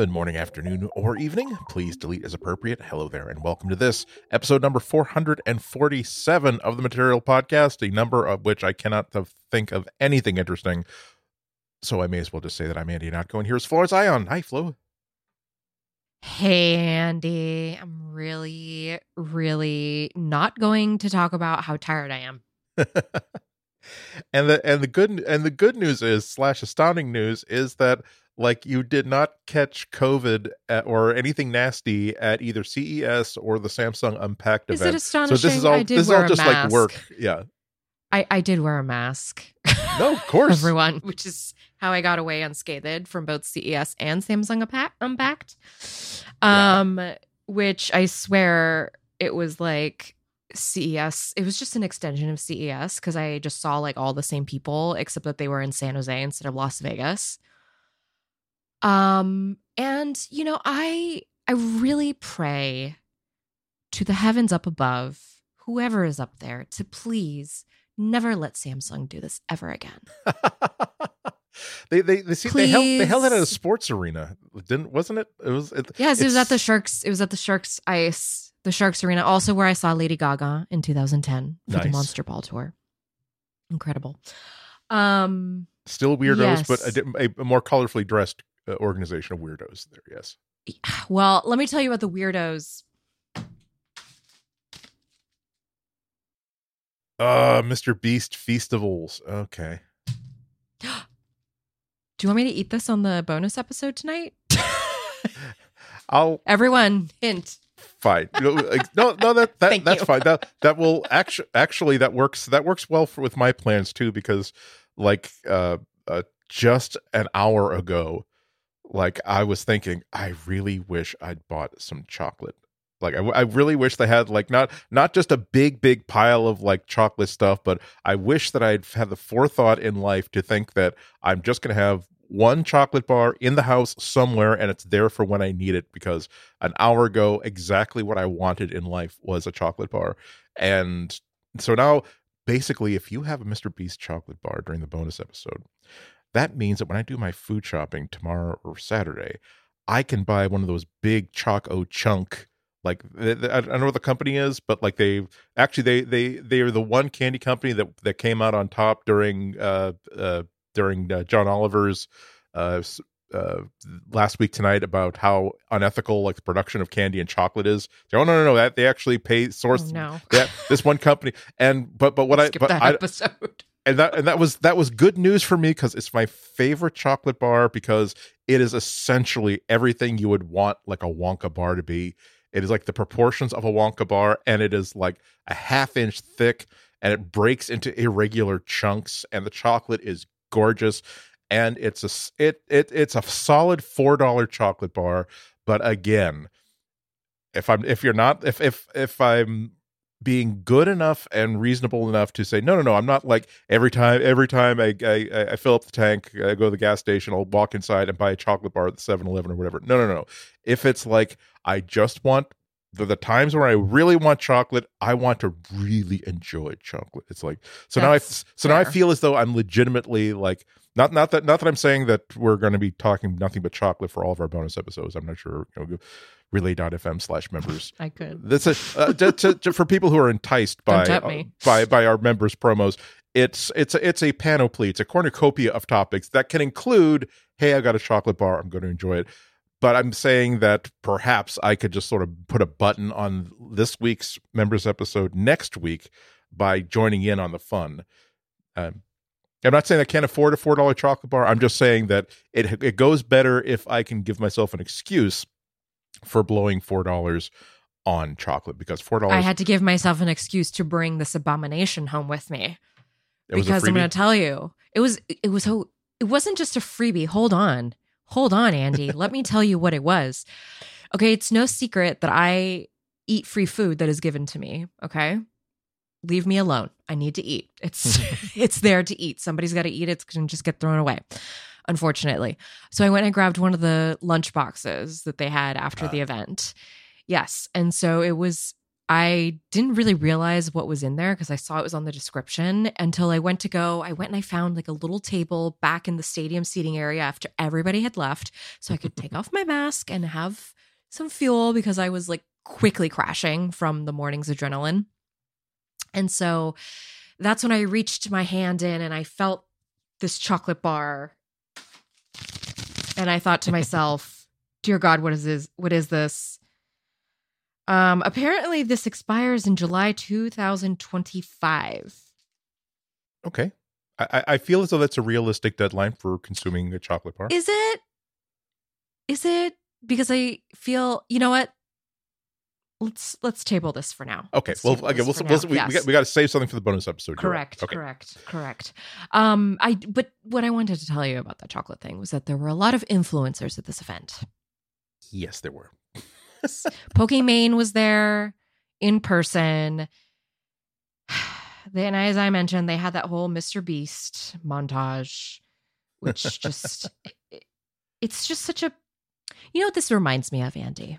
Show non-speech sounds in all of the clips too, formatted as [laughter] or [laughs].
Good morning, afternoon, or evening. Please delete as appropriate. Hello there, and welcome to this episode number 447 of the Material Podcast, a number of which I cannot think of anything interesting. So I may as well just say that I'm Andy Ihnatko, and here's Florence Ion. Hi, Flo. Hey, Andy. I'm really, really not going to talk about how tired I am. [laughs] and the and the good and the good news is slash astounding news is that like you did not catch COVID at, or anything nasty at either CES or the Samsung Unpacked is event. It astonishing? So this is all I did this is all just mask. like work. Yeah. I, I did wear a mask. No, of [laughs] course. Everyone, which is how I got away unscathed from both CES and Samsung Unpa- Unpacked. Um, which I swear it was like CES. It was just an extension of CES because I just saw like all the same people except that they were in San Jose instead of Las Vegas. Um, and you know, I I really pray to the heavens up above, whoever is up there, to please never let Samsung do this ever again. [laughs] they they they, see, they held they held it at a sports arena, didn't wasn't it? It was. It, Yes, it was at the Sharks. It was at the Sharks Ice, the Sharks Arena, also where I saw Lady Gaga in 2010 for the Monster Ball tour. Incredible. Um, Still weirdos, but a, Yes. di- a, a more colorfully dressed organization of weirdos. There, yes. well, let me tell you about the weirdos. Uh, Mr. Beast festivals. Okay. [gasps] Do you want me to eat this on the bonus episode tonight? [laughs] I'll Everyone, hint. fine. no, no, that, [laughs] that that's you. fine. That that will actually actually that works. That works well for with my plans too because like uh, uh just an hour ago, like I was thinking, I really wish I'd bought some chocolate. Like I, w- I really wish they had like not not just a big big pile of like chocolate stuff, but I wish that I'd had the forethought in life to think that I'm just gonna have one chocolate bar in the house somewhere and it's there for when I need it because an hour ago exactly what I wanted in life was a chocolate bar. And so now basically if you have a Mr. Beast chocolate bar during the bonus episode, that means that when I do my food shopping tomorrow or Saturday, I can buy one of those big Choco chunk like I don't know what the company is, but like they actually they they they are the one candy company that that came out on top during uh uh during uh, John Oliver's uh uh last week tonight about how unethical like the production of candy and chocolate is. They're, oh no no no that they actually pay source Oh, no. that this one company and but but what I Skip but that I, episode. And that and that was that was good news for me because it's my favorite chocolate bar because it is essentially everything you would want like a Wonka bar to be. It is like the proportions of a Wonka bar, and it is like a half inch thick, and it breaks into irregular chunks, and the chocolate is gorgeous, and it's a it it it's a solid four dollar chocolate bar. But again, if I'm if you're not if if if I'm being good enough and reasonable enough to say no no no i'm not like every time every time i i, I fill up the tank i go to the gas station i'll walk inside and buy a chocolate bar at the 7-eleven or whatever. No no no. If it's like i just want the, the times where i really want chocolate i want to really enjoy chocolate. It's like so now i That's so now i feel as though i'm legitimately like not not that not that i'm saying that we're going to be talking nothing but chocolate for all of our bonus episodes i'm not sure you know, relay.fm slash members [laughs] I could. that's a uh, to, to, to- for people who are enticed by uh, by by our members promos. It's it's a, it's a panoply, it's a cornucopia of topics that can include. Hey, I got a chocolate bar. I'm going to enjoy it. But I'm saying that perhaps I could just sort of put a button on this week's members episode next week by joining in on the fun. Um, I'm not saying I can't afford a four dollar chocolate bar. I'm just saying that it it goes better if I can give myself an excuse for blowing four dollars on chocolate because four dollars I had to give myself an excuse to bring this abomination home with me. because I'm going to tell you, it was it was so it wasn't just a freebie. Hold on, hold on, Andy. [laughs] Let me tell you what it was. Okay, it's no secret that I eat free food that is given to me. Okay, leave me alone. I need to eat. It's [laughs] it's there to eat. Somebody's got to eat it. It's going to just get thrown away. Unfortunately, so I went and grabbed one of the lunch boxes that they had after Ah. the event. Yes, and so it was I didn't really realize what was in there because I saw it was on the description until I went to go. I went and I found like a little table back in the stadium seating area after everybody had left. So I could take off my mask and have some fuel because I was like quickly crashing from the morning's adrenaline. And so that's when I reached my hand in and I felt this chocolate bar. And I thought to [laughs] myself, dear God, what is this? What is this? Um, apparently, this expires in July 2025. Okay. I, I feel as though that's a realistic deadline for consuming a chocolate bar. Is it? Is it? Because I feel, you know what? Let's let's table this for now. Okay. Let's Well, again, we'll, we'll, we, Yes. we got we got to save something for the bonus episode. You're right. Correct, Okay. correct, correct. Um, I but what I wanted to tell you about that chocolate thing was that there were a lot of influencers at this event. Yes, there were. Pokimane was there in person. Then, as I mentioned, they had that whole Mr. Beast montage, which just [laughs] it- it's just such a you know what this reminds me of, Andy?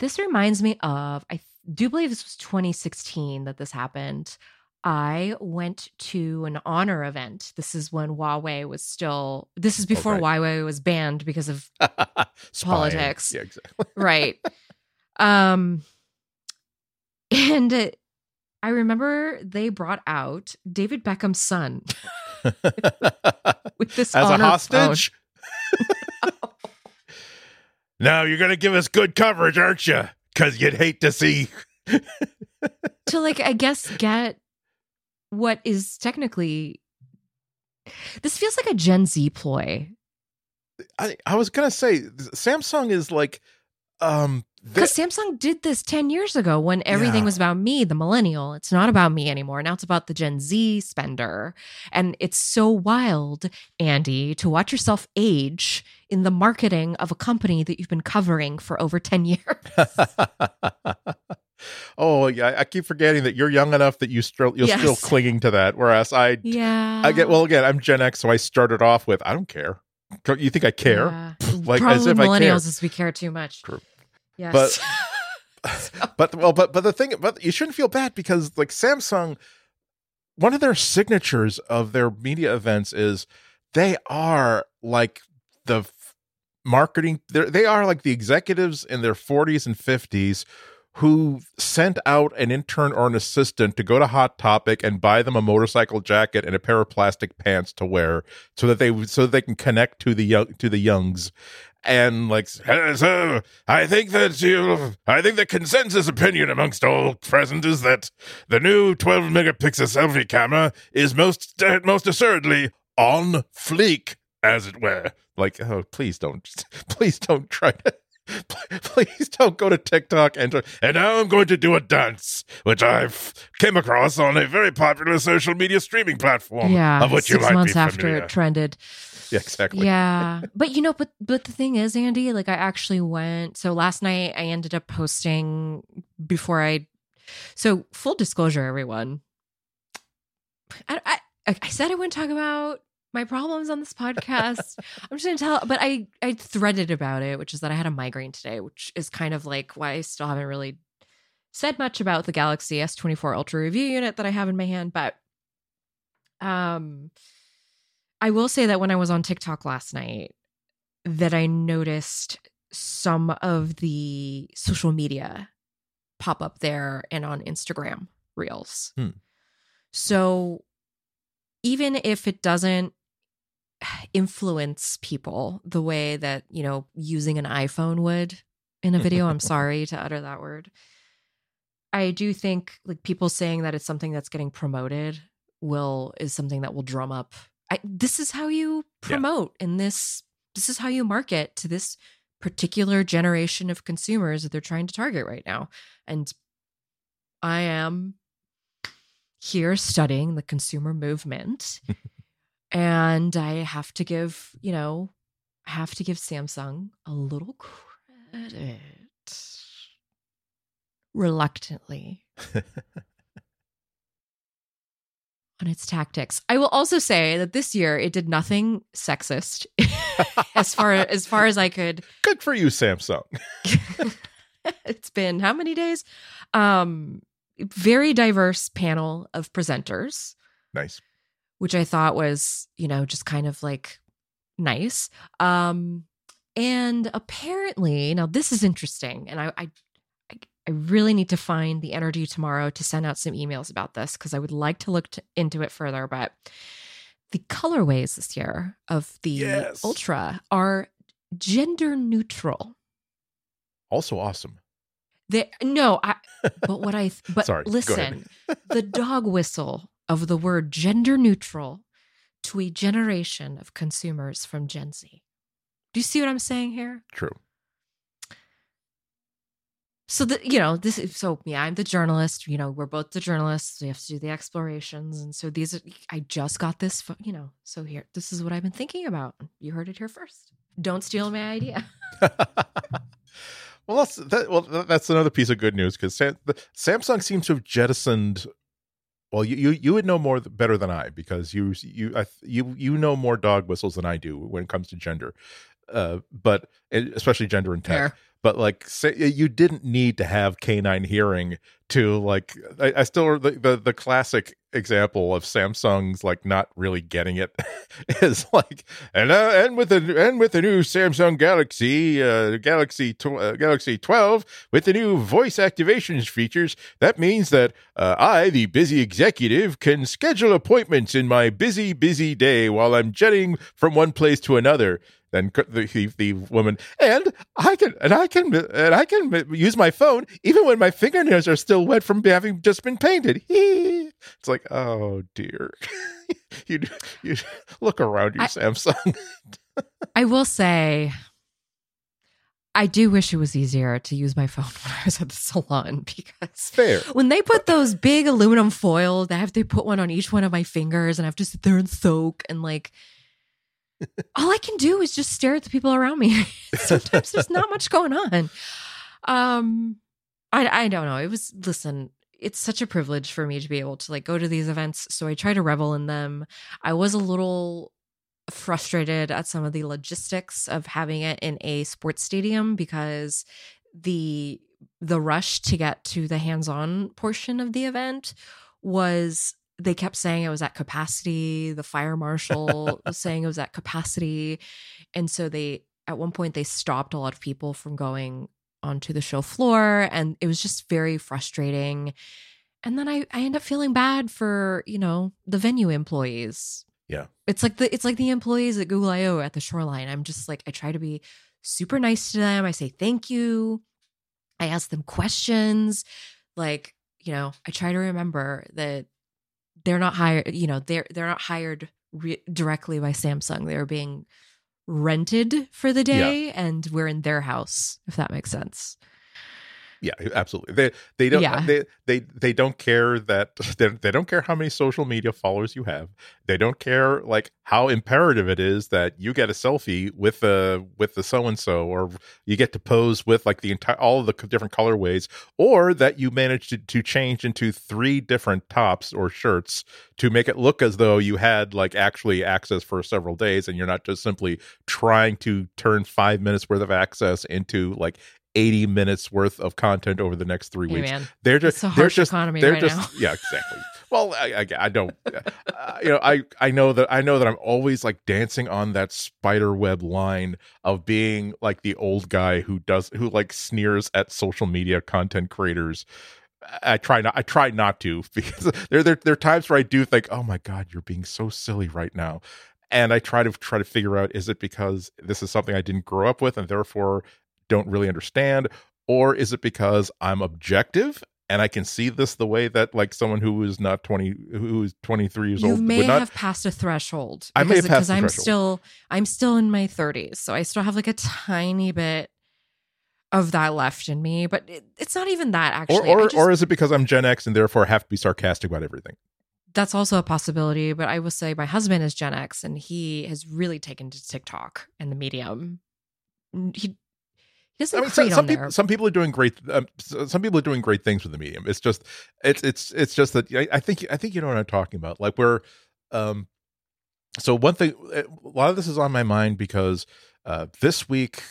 This reminds me of I do believe this was 2016 that this happened. I went to an honor event. This is when Huawei was still this is before right. Huawei was banned because of [laughs] Politics. Yeah, exactly. [laughs] right um and i remember they brought out david beckham's son [laughs] with this As a honor hostage? Now you're going to give us good coverage, aren't you? Because you'd hate to see. [laughs] to like i guess get what is technically this feels like a gen z ploy I, I was going to say, Samsung is like. um. Because samsung did this 10 years ago when everything Yeah. was about me the millennial it's not about me anymore now it's about the gen z spender and it's so wild andy to watch yourself age in the marketing of a company that you've been covering for over 10 years [laughs] [laughs] oh yeah, I keep forgetting that you're young enough that you still you're still clinging to that. Whereas I, yeah I get well again. I'm Gen X, so I started off with I don't care. You think I care? Yeah. [laughs] Like, Probably as if I care. millennials as we care too much True. Yes [laughs] [laughs] but well, but but the thing, but you shouldn't feel bad because like Samsung, one of their signatures of their media events is they are like the marketing. They are like the executives in their 40s and 50s who sent out an intern or an assistant to go to Hot Topic and buy them a motorcycle jacket and a pair of plastic pants to wear so that they so that they can connect to the young to the youngs and like so I think that you I think the consensus opinion amongst all present is that the new 12 megapixel selfie camera is most uh, most assuredly on fleek as it were like oh please don't [laughs] please don't try to [laughs] please don't go to TikTok and try- and now I'm going to do a dance which I've came across on a very popular social media streaming platform yeah of which you six might months be after familiar. it trended [laughs] yeah exactly. Yeah. But you know but but the thing is andy like i actually went so last night i ended up posting before i so full disclosure everyone. I i, I said i wouldn't talk about my problems on this podcast. [laughs] I'm just gonna tell but i i threaded about it which is that i had a migraine today which is kind of like why i still haven't really said much about the galaxy s24 ultra review unit that i have in my hand but um I will say that when I was on TikTok last night, that I noticed some of the social media pop up there and on Instagram reels. Hmm. So even if it doesn't [sighs] influence people the way that, you know, using an iPhone would in a video, I'm [laughs] sorry to utter that word. I do think like people saying that it's something that's getting promoted will is something that will drum up I, this is how you Yeah. promote and this this is how you market to this particular generation of consumers that they're trying to target right now. And i am here studying the consumer movement [laughs] and i have to give you know I have to give samsung a little credit. [laughs] Reluctantly [laughs] on its tactics. I will also say that this year it did nothing sexist [laughs] as far as far as I could good for you Samsung [laughs] it's been how many days? Um, very diverse panel of presenters, Nice. which I thought was, you know, just kind of like nice. Um, and apparently, now this is interesting, and I, I, I- really need to find the energy tomorrow to send out some emails about this because I would like to look to, into it further. But the colorways this year of the Yes. Ultra are gender neutral. Also awesome. They no, I [laughs] but what I but Sorry, listen, [laughs] the dog whistle of the word gender neutral to a generation of consumers from Gen Z. Do you see what I'm saying here? True. So the you know this is so yeah I'm the journalist you know we're both the journalists we have to do the explorations and so these are I just got this you know so here this is what I've been thinking about you heard it here first don't steal my idea [laughs] well, that's that. Well, that's another piece of good news because Sam, Samsung seems to have jettisoned. Well, you, you you would know more better than I because you you I, you you know more dog whistles than I do when it comes to gender, uh, but especially gender and tech. Fair. But like, say, you didn't need to have canine hearing to like. I, I still the, the the classic example of Samsung's like not really getting it [laughs] is like and uh, and with the and with the new Samsung Galaxy uh, Galaxy tw- uh, Galaxy 12 with the new voice activations features that means that uh, I the busy executive can schedule appointments in my busy busy day while I'm jetting from one place to another then the, the the woman and I can and I can and I can use my phone even when my fingernails are still wet from having just been painted. [laughs] It's like, oh dear, [laughs] you you look around you, I- Samsung. [laughs] I will say, I do wish it was easier to use my phone when I was at the salon because Fair. when they put those big aluminum foils, they have to put one on each one of my fingers, and I have to sit there and soak and like. All I can do is just stare at the people around me. [laughs] Sometimes there's not much going on. Um, I I don't know. It was listen. It's such a privilege for me to be able to like go to these events, so I try to revel in them. I was a little frustrated at some of the logistics of having it in a sports stadium because the the rush to get to the hands-on portion of the event was they kept saying it was at capacity. The fire marshal [laughs] was saying it was at capacity. And so they at one point they stopped a lot of people from going onto the show floor and it was just very frustrating. And then i i end up feeling bad for you know the venue employees. Yeah. it's like the it's like the employees at google io at the shoreline. I'm just like i try to be super nice to them. I say thank you. I ask them questions. Like you know i try to remember that they're not hired you know they're they're not hired re- directly by samsung. They're being rented for the day and we're in their house if that makes sense Yeah, absolutely. They they don't Yeah. they they they don't care that [laughs] they, they don't care how many social media followers you have. They don't care like how imperative it is that you get a selfie with the with the so and so, or you get to pose with like the entire all of the different colorways, or that you manage to to change into three different tops or shirts to make it look as though you had like actually access for several days, and you're not just simply trying to turn five minutes worth of access into like 80 minutes worth of content over the next three hey weeks. man They're just it's a they're just economy they're right just now [laughs] yeah exactly. Well, I, I, I don't uh, you know I I know that I know that I'm always like dancing on that spider web line of being like the old guy who does who like sneers at social media content creators. I try not I try not to [laughs] because there there there are times where I do think, "Oh my god, you're being so silly right now." And I try to try to figure out is it because this is something I didn't grow up with and therefore don't really understand or is it because I'm objective and I can see this the way that like someone who is not 20 who is 23 years you old may would not have passed a threshold I may have because- passed the I'm threshold. still I'm still in my 30s so I still have like a tiny bit of that left in me but it, it's not even that actually I or, just- or is it because I'm Gen X and therefore have to be sarcastic about everything? that's also a possibility but I will say my husband is Gen X and he has really taken to TikTok and the medium he I mean, some, some people some people are doing great. Um, some people are doing great things with the medium. It's just it's it's it's just that I, I think I think you know what I'm talking about. Like we're um, so one thing. A lot of this is on my mind because uh, this week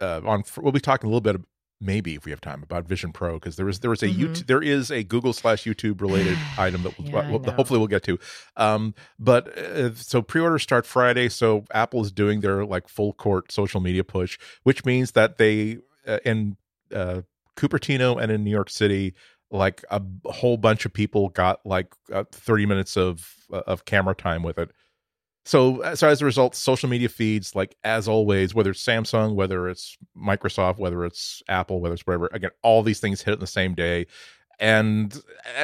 uh, on we'll be talking a little bit maybe if we have time about Vision Pro because there is there is a Mhm. YouTube, there is a Google slash YouTube related [sighs] item that we'll, Yeah, we'll- hopefully we'll get to. Um, but uh, so pre-orders start Friday, so Apple is doing their like full court social media push, which means that they uh, in uh, Cupertino and in New York City. Like a whole bunch of people got like uh, 30 minutes of uh, of camera time with it. So, uh, so as a result, social media feeds, like as always, whether it's Samsung, whether it's Microsoft, whether it's Apple, whether it's whatever, again, all these things hit in the same day, and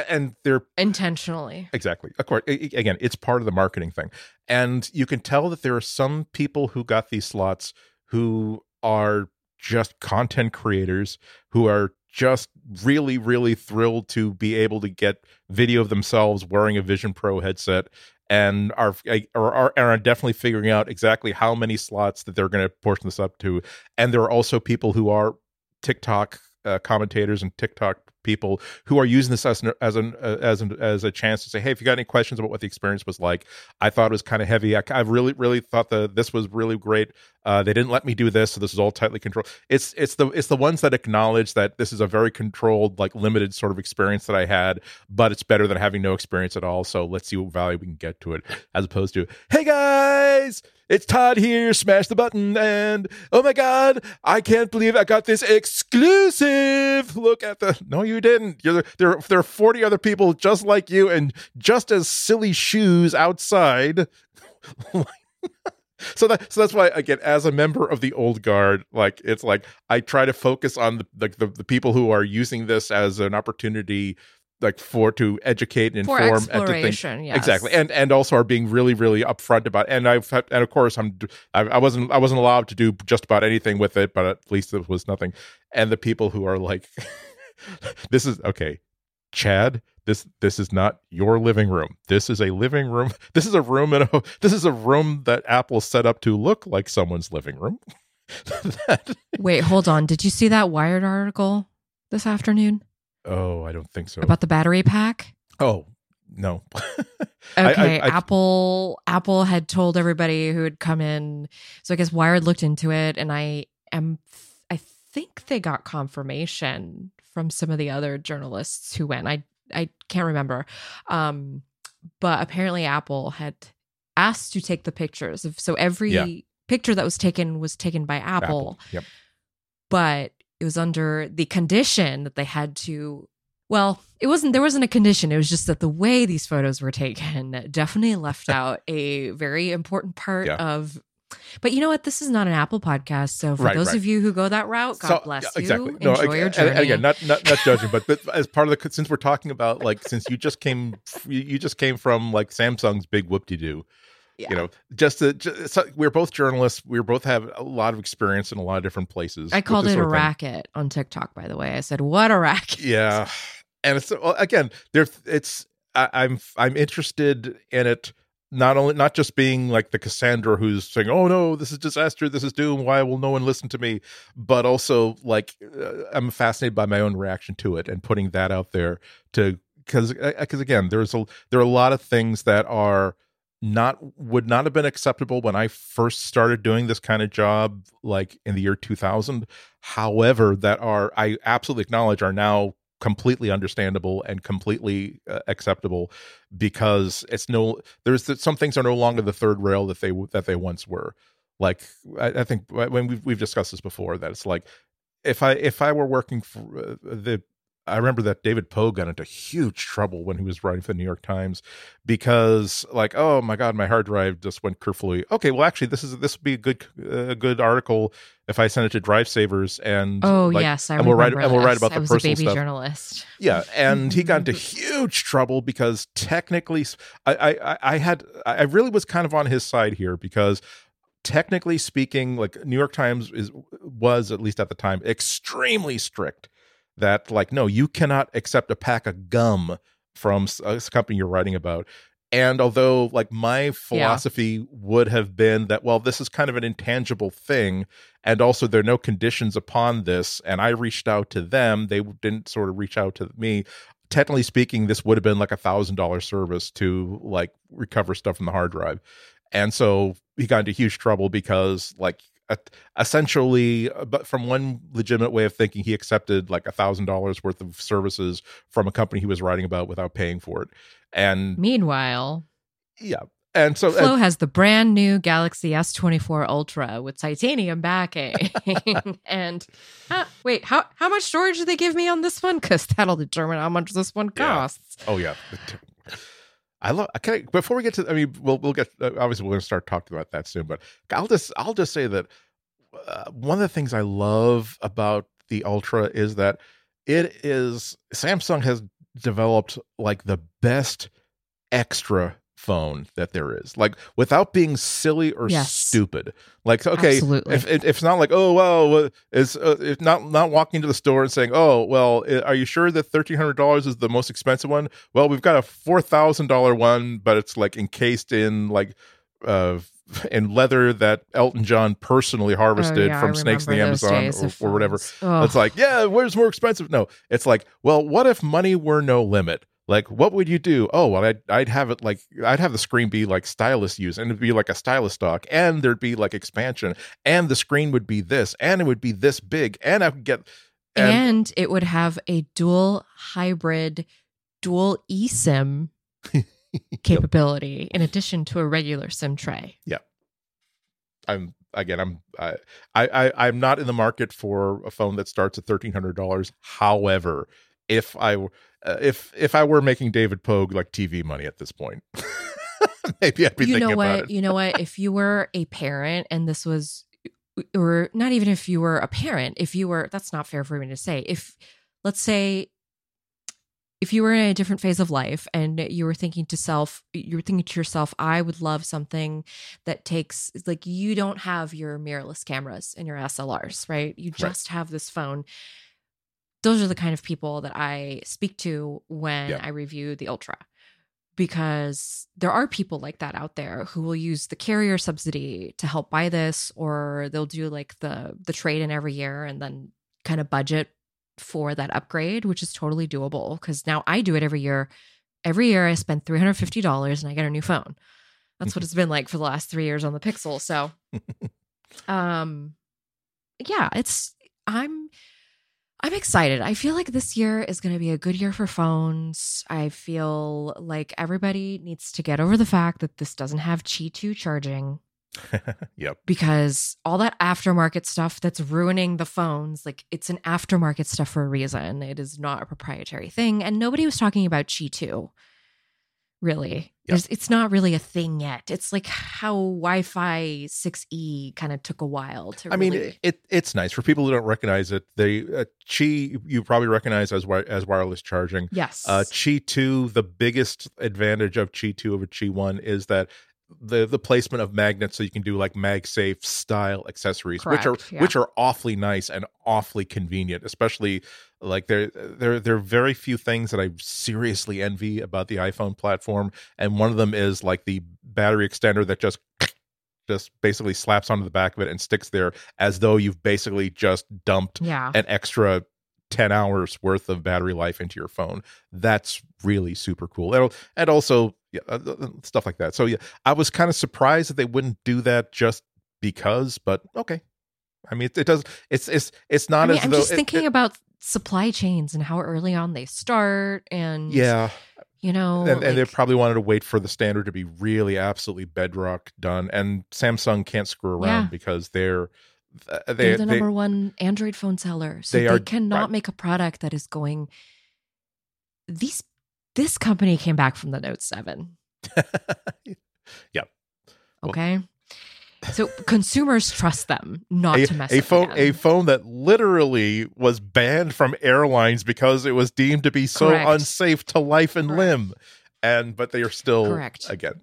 and they're Intentionally. exactly, of course, again, it's part of the marketing thing, and you can tell that there are some people who got these slots who are just content creators who are just really, really thrilled to be able to get video of themselves wearing a Vision Pro headset and are are, are, are definitely figuring out exactly how many slots that they're going to portion this up to. And there are also people who are TikTok uh, commentators and TikTok people who are using this as an as an uh, as an, as a chance to say, hey, if you got any questions about what the experience was like, I thought it was kind of heavy. I, I really really thought that this was really great. Uh, they didn't let me do this, so this is all tightly controlled. It's it's the it's the ones that acknowledge that this is a very controlled, like limited sort of experience that I had, but it's better than having no experience at all. So let's see what value we can get to it, as opposed to, hey guys, it's Todd here. Smash the button, and oh my god, I can't believe I got this exclusive. Look at the no, you didn't. You're there. There are forty other people just like you and just as silly shoes outside. [laughs] so that so that's why again as a member of the old guard like it's like i try to focus on the like the, the people who are using this as an opportunity like for to educate and For inform and to think yes. exactly. And and also are being really really upfront about and i've had, and of course i'm I, I wasn't i wasn't allowed to do just about anything with it but at least it was nothing. And the people who are like [laughs] this is okay chad this this is not your living room. This is a living room [laughs] this is a room in a [laughs] this is a room that apple set up to look like someone's living room. Wait, hold on. Did you see that Wired article this afternoon oh i don't think so about the battery pack? oh no [laughs] Okay, I- Apple Apple had told everybody who had come in. So I guess Wired looked into it, and I am I think they got confirmation from some of the other journalists who went. I I can't remember, um, but apparently Apple had asked to take the pictures. Of, so every Yeah. picture that was taken was taken by Apple, yep but it was under the condition that they had to well it wasn't there wasn't a condition it was just that the way these photos were taken definitely left [laughs] out a very important part Yeah. of but you know what this is not an apple podcast so for Right, those right. of you who go that route god So- bless yeah, you exactly. enjoy your journey and again, not, not not judging, but, but as part of the since we're talking about like since you just came you, you just came from like Samsung's big whoop de doo. Yeah. You know, just to just, so we're both journalists. We both have a lot of experience in a lot of different places. i called it a racket on tiktok by the way i said what a racket [laughs] Yeah, and it's well, again there. It's I, I'm I'm interested in it. Not only not just being like the Cassandra who's saying, "Oh no, this is disaster, this is doom. Why will no one listen to me?" But also like uh, I'm fascinated by my own reaction to it and putting that out there to because because again there's a there are a lot of things that are not would not have been acceptable when I first started doing this kind of job like in the year 2000 however that are I absolutely acknowledge are now completely understandable and completely uh, acceptable because it's no there's some things are no longer the third rail that they that they once were. Like I, I think when we've we've discussed this before that it's like if I if I were working for uh, the I remember that David Pogue got into huge trouble when he was writing for the New York Times because, like, oh my God, my hard drive just went kerflooey. Okay, well, actually, this is this would be a good a good article if I send it to Drive Savers and oh like, yes i and we'll write and we'll write about I the was a personal baby stuff. journalist Yeah, and he got into [laughs] huge trouble because technically, I, I, I had, I really was kind of on his side here because technically speaking, like New York Times is was at least at the time extremely strict that like no, you cannot accept a pack of gum from a company you're writing about. And although like my philosophy would have been that well, this is kind of an intangible thing, and also there are no conditions upon this and i reached out to them they didn't sort of reach out to me. Technically speaking this would have been like a thousand dollar service to like recover stuff from the hard drive. And so he got into huge trouble because like uh, essentially, uh, but from one legitimate way of thinking, he accepted like a thousand dollars worth of services from a company he was writing about without paying for it. And Meanwhile, yeah, and so Flo and- has the brand new Galaxy S24 Ultra with titanium backing. [laughs] and uh, wait, how how much storage do they give me on this one? Because that'll determine how much this one Yeah. costs. oh yeah. [laughs] I love. Okay, before we get to, I mean, we'll we'll get. Uh, obviously, we're going to start talking about that soon. But I'll just I'll just say that uh, one of the things I love about the Ultra is that it is Samsung has developed like the best extra phone that there is like without being silly or Yes. stupid like okay Absolutely. if, if if it's not like oh well it's uh, if not not walking to the store and saying oh well are you sure that $1300 is the most expensive one well we've got a $4000 one but it's like encased in like uh [laughs] in leather that elton john personally harvested Oh, yeah, from snakes in the amazon or, or whatever. Ugh. it's like, yeah, where's more expensive? No, it's like, well, what if money were no limit? Like, what would you do? Oh, well, I'd, I'd have it like, I'd have the screen be like stylus use, and it'd be like a stylus stock, and there'd be like expansion, and the screen would be this, and it would be this big, and I could get, and, and it would have a dual hybrid, dual eSIM [laughs] capability in addition to a regular SIM tray. Yeah i'm again, I'm, I, I, I'm not in the market for a phone that starts at thirteen hundred dollars. However, if I, were- uh, if if I were making David Pogue like TV money at this point, [laughs] maybe I'd be you thinking know about what? it. You know what? If you were a parent and this was, or not even if you were a parent, if you were, that's not fair for me to say. If, let's say, if you were in a different phase of life and you were thinking to self, you were thinking to yourself, I would love something that takes, like, you don't have your mirrorless cameras and your SLRs, right? You Right. just have this phone. Those are the kind of people that I speak to when Yeah. I review the Ultra because there are people like that out there who will use the carrier subsidy to help buy this or they'll do like the the trade in every year and then kind of budget for that upgrade which is totally doable because now i do it every year every year i spend $350 and i get a new phone that's what [laughs] it's been like for the last three years on the pixel so [laughs] um yeah it's i'm i'm excited. I feel like this year is going to be a good year for phones. I feel like everybody needs to get over the fact that this doesn't have qi 2 charging [laughs] yep. because all that aftermarket stuff that's ruining the phones like it's an aftermarket stuff for a reason. It is not a proprietary thing and nobody was talking about qi 2 really There's, it's not really a thing yet it's like how wi-fi 6e kind of took a while to I mean, really- it it's nice for people who don't recognize it. They uh, Qi you probably recognize as as wireless charging. yes Uh, Qi two, the biggest advantage of Qi two over Qi one is that the the placement of magnets so you can do like MagSafe style accessories, which are yeah. which are awfully nice and awfully convenient. Especially like there there there are very few things that I seriously envy about the iPhone platform, and one of them is like the battery extender that just [clears throat] just basically slaps onto the back of it and sticks there as though you've basically just dumped yeah an extra 10 hours worth of battery life into your phone. That's really super cool. And, and also yeah, uh, stuff like that. So yeah, I was kind of surprised that they wouldn't do that just because, but okay. I mean, it, it does. It's it's it's not I mean, as i'm though just it- thinking it- about supply chains and how early on they start and yeah, you know and, and they probably wanted to wait for the standard to be really absolutely bedrock done. And Samsung can't screw around Yeah. because they're they they're they, the number one Android phone seller. So they they, are- cannot make a product that is going. These this company came back from the Note Seven. [laughs] Well- Okay, so consumers trust them not a, to mess a with phone them. a phone that literally was banned from airlines because it was deemed to be so Correct. unsafe to life and Correct. limb and but they are still Correct. again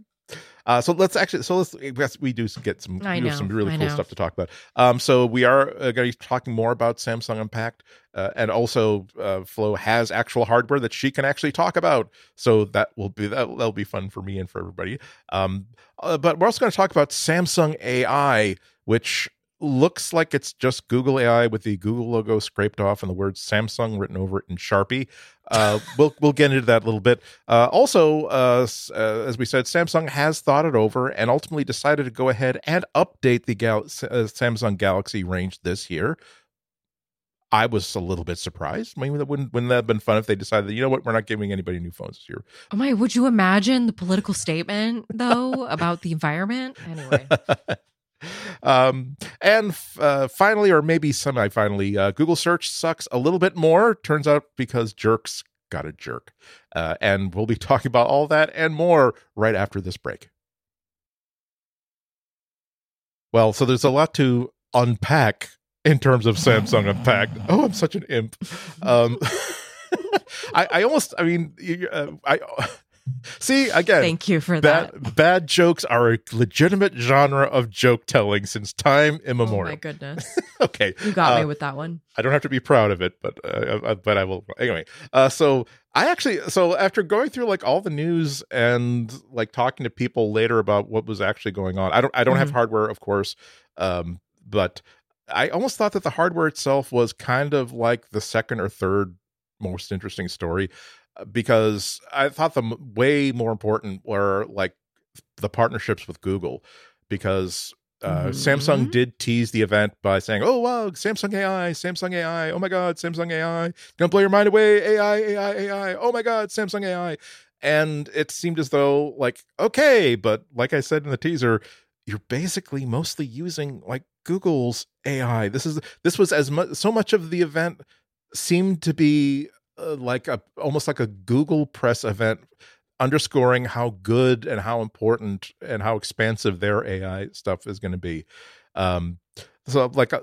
uh, so let's actually so let's yes, we do get some I have some really I cool know. stuff to talk about. Um so we are uh, going to be talking more about samsung unpacked uh, and also uh, flo has actual hardware that she can actually talk about. So that will be that, that'll be fun for me and for everybody. Um uh, but we're also going to talk about samsung ai which looks like it's just Google AI with the Google logo scraped off and the word Samsung written over it in Sharpie. Uh, we'll we'll get into that a little bit. Uh, also, uh, uh, as we said, Samsung has thought it over and ultimately decided to go ahead and update the Gal- uh, Samsung Galaxy range this year. I was a little bit surprised. I mean, that wouldn't wouldn't that have been fun if they decided, you know what, we're not giving anybody new phones this year. Oh my, would you imagine the political statement though about the environment? Anyway. [laughs] um, and uh, finally, or maybe semi-finally, uh, Google search sucks a little bit more. Turns out because jerks got a jerk, uh, and we'll be [laughs] talking about all that and more right after this break. Well, so there's a lot to unpack in terms of Samsung Unpacked. [laughs] Oh, I'm such an imp. Um, [laughs] I, I almost, I mean, uh, I See, again, thank you for bad, that. Bad jokes are a legitimate genre of joke telling since time immemorial. Oh my goodness. [laughs] okay, you got uh, me with that one. I don't have to be proud of it, but uh, but I will anyway. Uh, so I actually, so after going through like all the news and like talking to people later about what was actually going on, I don't I don't mm-hmm. have hardware, of course, um, but I almost thought that the hardware itself was kind of like the second or third most interesting story because I thought the way more important were like the partnerships with Google because uh, mm-hmm. Samsung did tease the event by saying, "Oh wow, Samsung AI, Samsung AI, oh my God, Samsung AI, gonna blow your mind away, AI, AI, AI, oh my God, Samsung AI," and it seemed as though like okay, but like I said in the teaser, you're basically mostly using like Google's AI. This is this was as much so much of the event seemed to be uh, like a almost like a Google press event underscoring how good and how important and how expansive their AI stuff is going to be. Um, so like uh,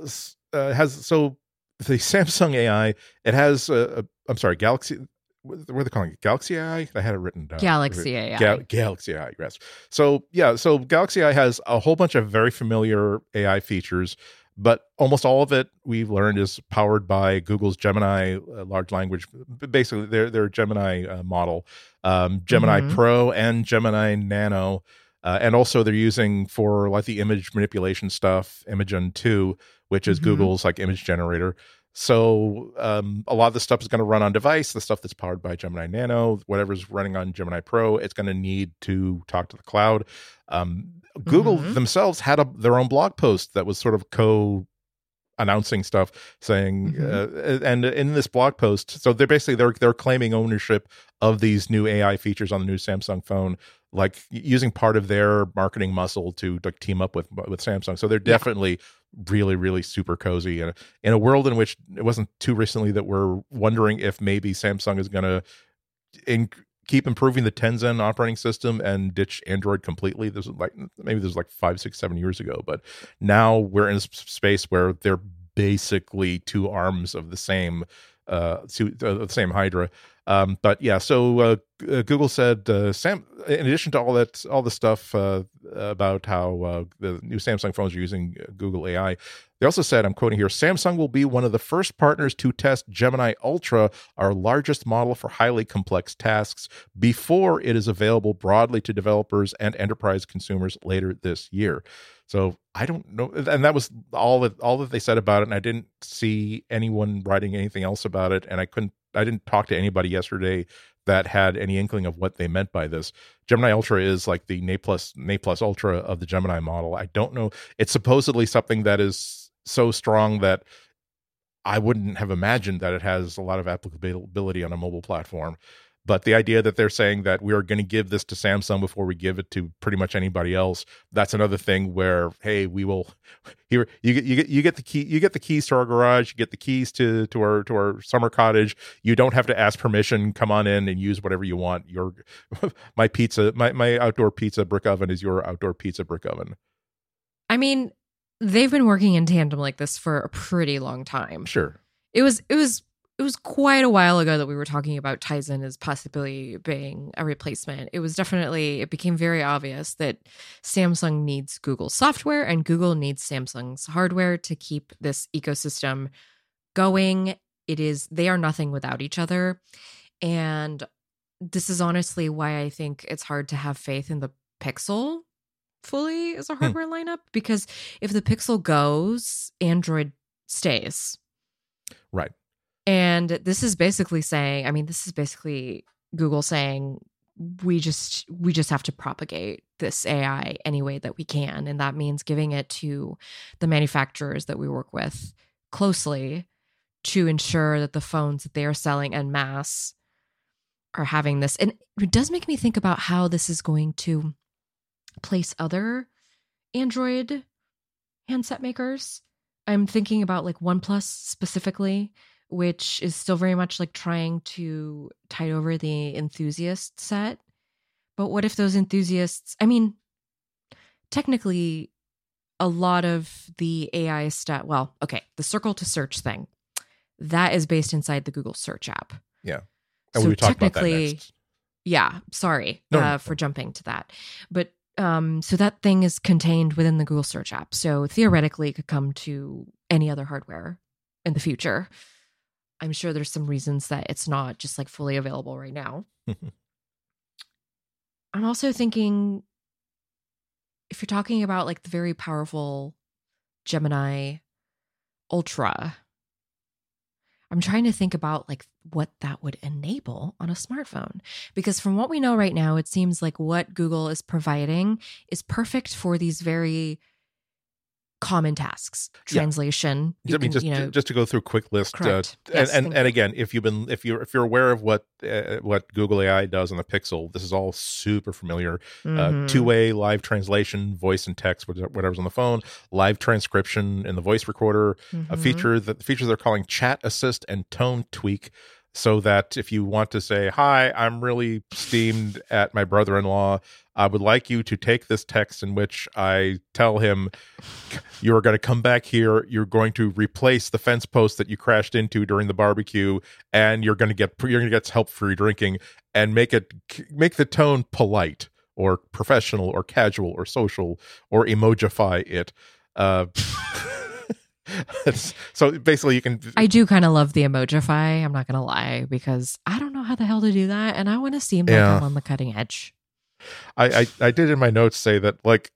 uh, has so the [laughs] Samsung AI it has a, a I'm sorry Galaxy what are they calling it? Galaxy AI? I had it written down. Galaxy AI. Ga- Galaxy AI, yes. So yeah, so Galaxy AI has a whole bunch of very familiar AI features but almost all of it we've learned is powered by Google's Gemini uh, large language, basically their their Gemini uh, model, um, Gemini mm-hmm. Pro and Gemini Nano, uh, and also they're using for like the image manipulation stuff, Imagen two, which is mm-hmm. Google's like image generator. So um, a lot of the stuff is going to run on device. The stuff that's powered by Gemini Nano, whatever's running on Gemini Pro, it's going to need to talk to the cloud. Um, Google mm-hmm. themselves had a, their own blog post that was sort of co announcing stuff saying mm-hmm. uh, and in this blog post so they're basically they're they're claiming ownership of these new AI features on the new Samsung phone like using part of their marketing muscle to like team up with with Samsung so they're definitely yeah. really really super cozy and in a world in which it wasn't too recently that we're wondering if maybe Samsung is going to in, keep improving the Tizen operating system and ditch Android completely. This is like maybe this was like five, six, seven years ago, but now we're in a space where they're basically two arms of the same uh, to, uh, the same Hydra. Um, but yeah, so uh, uh, Google said uh, Sam. In addition to all that, all the stuff uh, about how uh, the new Samsung phones are using Google AI, they also said, I'm quoting here: Samsung will be one of the first partners to test Gemini Ultra, our largest model for highly complex tasks, before it is available broadly to developers and enterprise consumers later this year. So I don't know, and that was all that all that they said about it. And I didn't see anyone writing anything else about it, and I couldn't. I didn't talk to anybody yesterday that had any inkling of what they meant by this. Gemini Ultra is like the Ne Plus Ne Plus Ultra of the Gemini model. I don't know. It's supposedly something that is so strong that I wouldn't have imagined that it has a lot of applicability on a mobile platform. But the idea that they're saying that we are going to give this to Samsung before we give it to pretty much anybody else, that's another thing where hey, we will [laughs] here you get you get you get the key you get the keys to our garage, you get the keys to to our to our summer cottage. You don't have to ask permission. Come on in and use whatever you want. Your [laughs] my pizza, my my outdoor pizza brick oven is your outdoor pizza brick oven. I mean, they've been working in tandem like this for a pretty long time. Sure. It was it was it was quite a while ago that we were talking about Tizen as possibly being a replacement. It was definitely, it became very obvious that Samsung needs Google software and Google needs Samsung's hardware to keep this ecosystem going. It is, they are nothing without each other. And this is honestly why I think it's hard to have faith in the Pixel fully as a Hmm. hardware lineup because if the Pixel goes, Android stays. Right. And this is basically saying, I mean, this is basically Google saying we just we just have to propagate this AI any way that we can. And that means giving it to the manufacturers that we work with closely to ensure that the phones that they are selling en masse are having this. And it does make me think about how this is going to place other android handset makers. I'm thinking about like oneplus specifically which is still very much like trying to tide over the enthusiast set. But what if those enthusiasts, I mean, technically, a lot of the AI stuff, well, okay, the circle to search thing, that is based inside the Google search app. Yeah. And So we talked about that technically-. Yeah, sorry No, uh, no, no. for jumping to that. But um, so that thing is contained within the Google search app. So theoretically, it could come to any other hardware in the future. I'm sure there's some reasons that it's not just like fully available right now. [laughs] I'm also thinking if you're talking about like the very powerful Gemini Ultra, I'm trying to think about like what that would enable on a smartphone. Because from what we know right now, it seems like what Google is providing is perfect for these very common tasks. Yeah. Translation. I mean, can, just you know, just to go through a quick list, uh, correct. and and, and again, if you've been if you're if you're aware of what uh, what Google AI does on the Pixel, this is all super familiar. Uh, Mhm. Two way live translation, voice and text, whatever's on the phone, live transcription in the voice recorder, a Mhm. feature that the features they're calling Chat Assist and Tone Tweak. So that if you want to say, Hi, I'm really steamed at my brother in law, I would like you to take this text in which I tell him, You are going to come back here. You're going to replace the fence post that you crashed into during the barbecue, and you're going to get you're going to get help for your drinking, and make it make the tone polite or professional or casual or social or emojify it. Uh, [laughs] [laughs] so basically, you can I do kind of love the emojify. I'm not gonna lie because I don't know how the hell to do that, and I want to seem like Yeah. I'm on the cutting edge. I, I I did in my notes say that like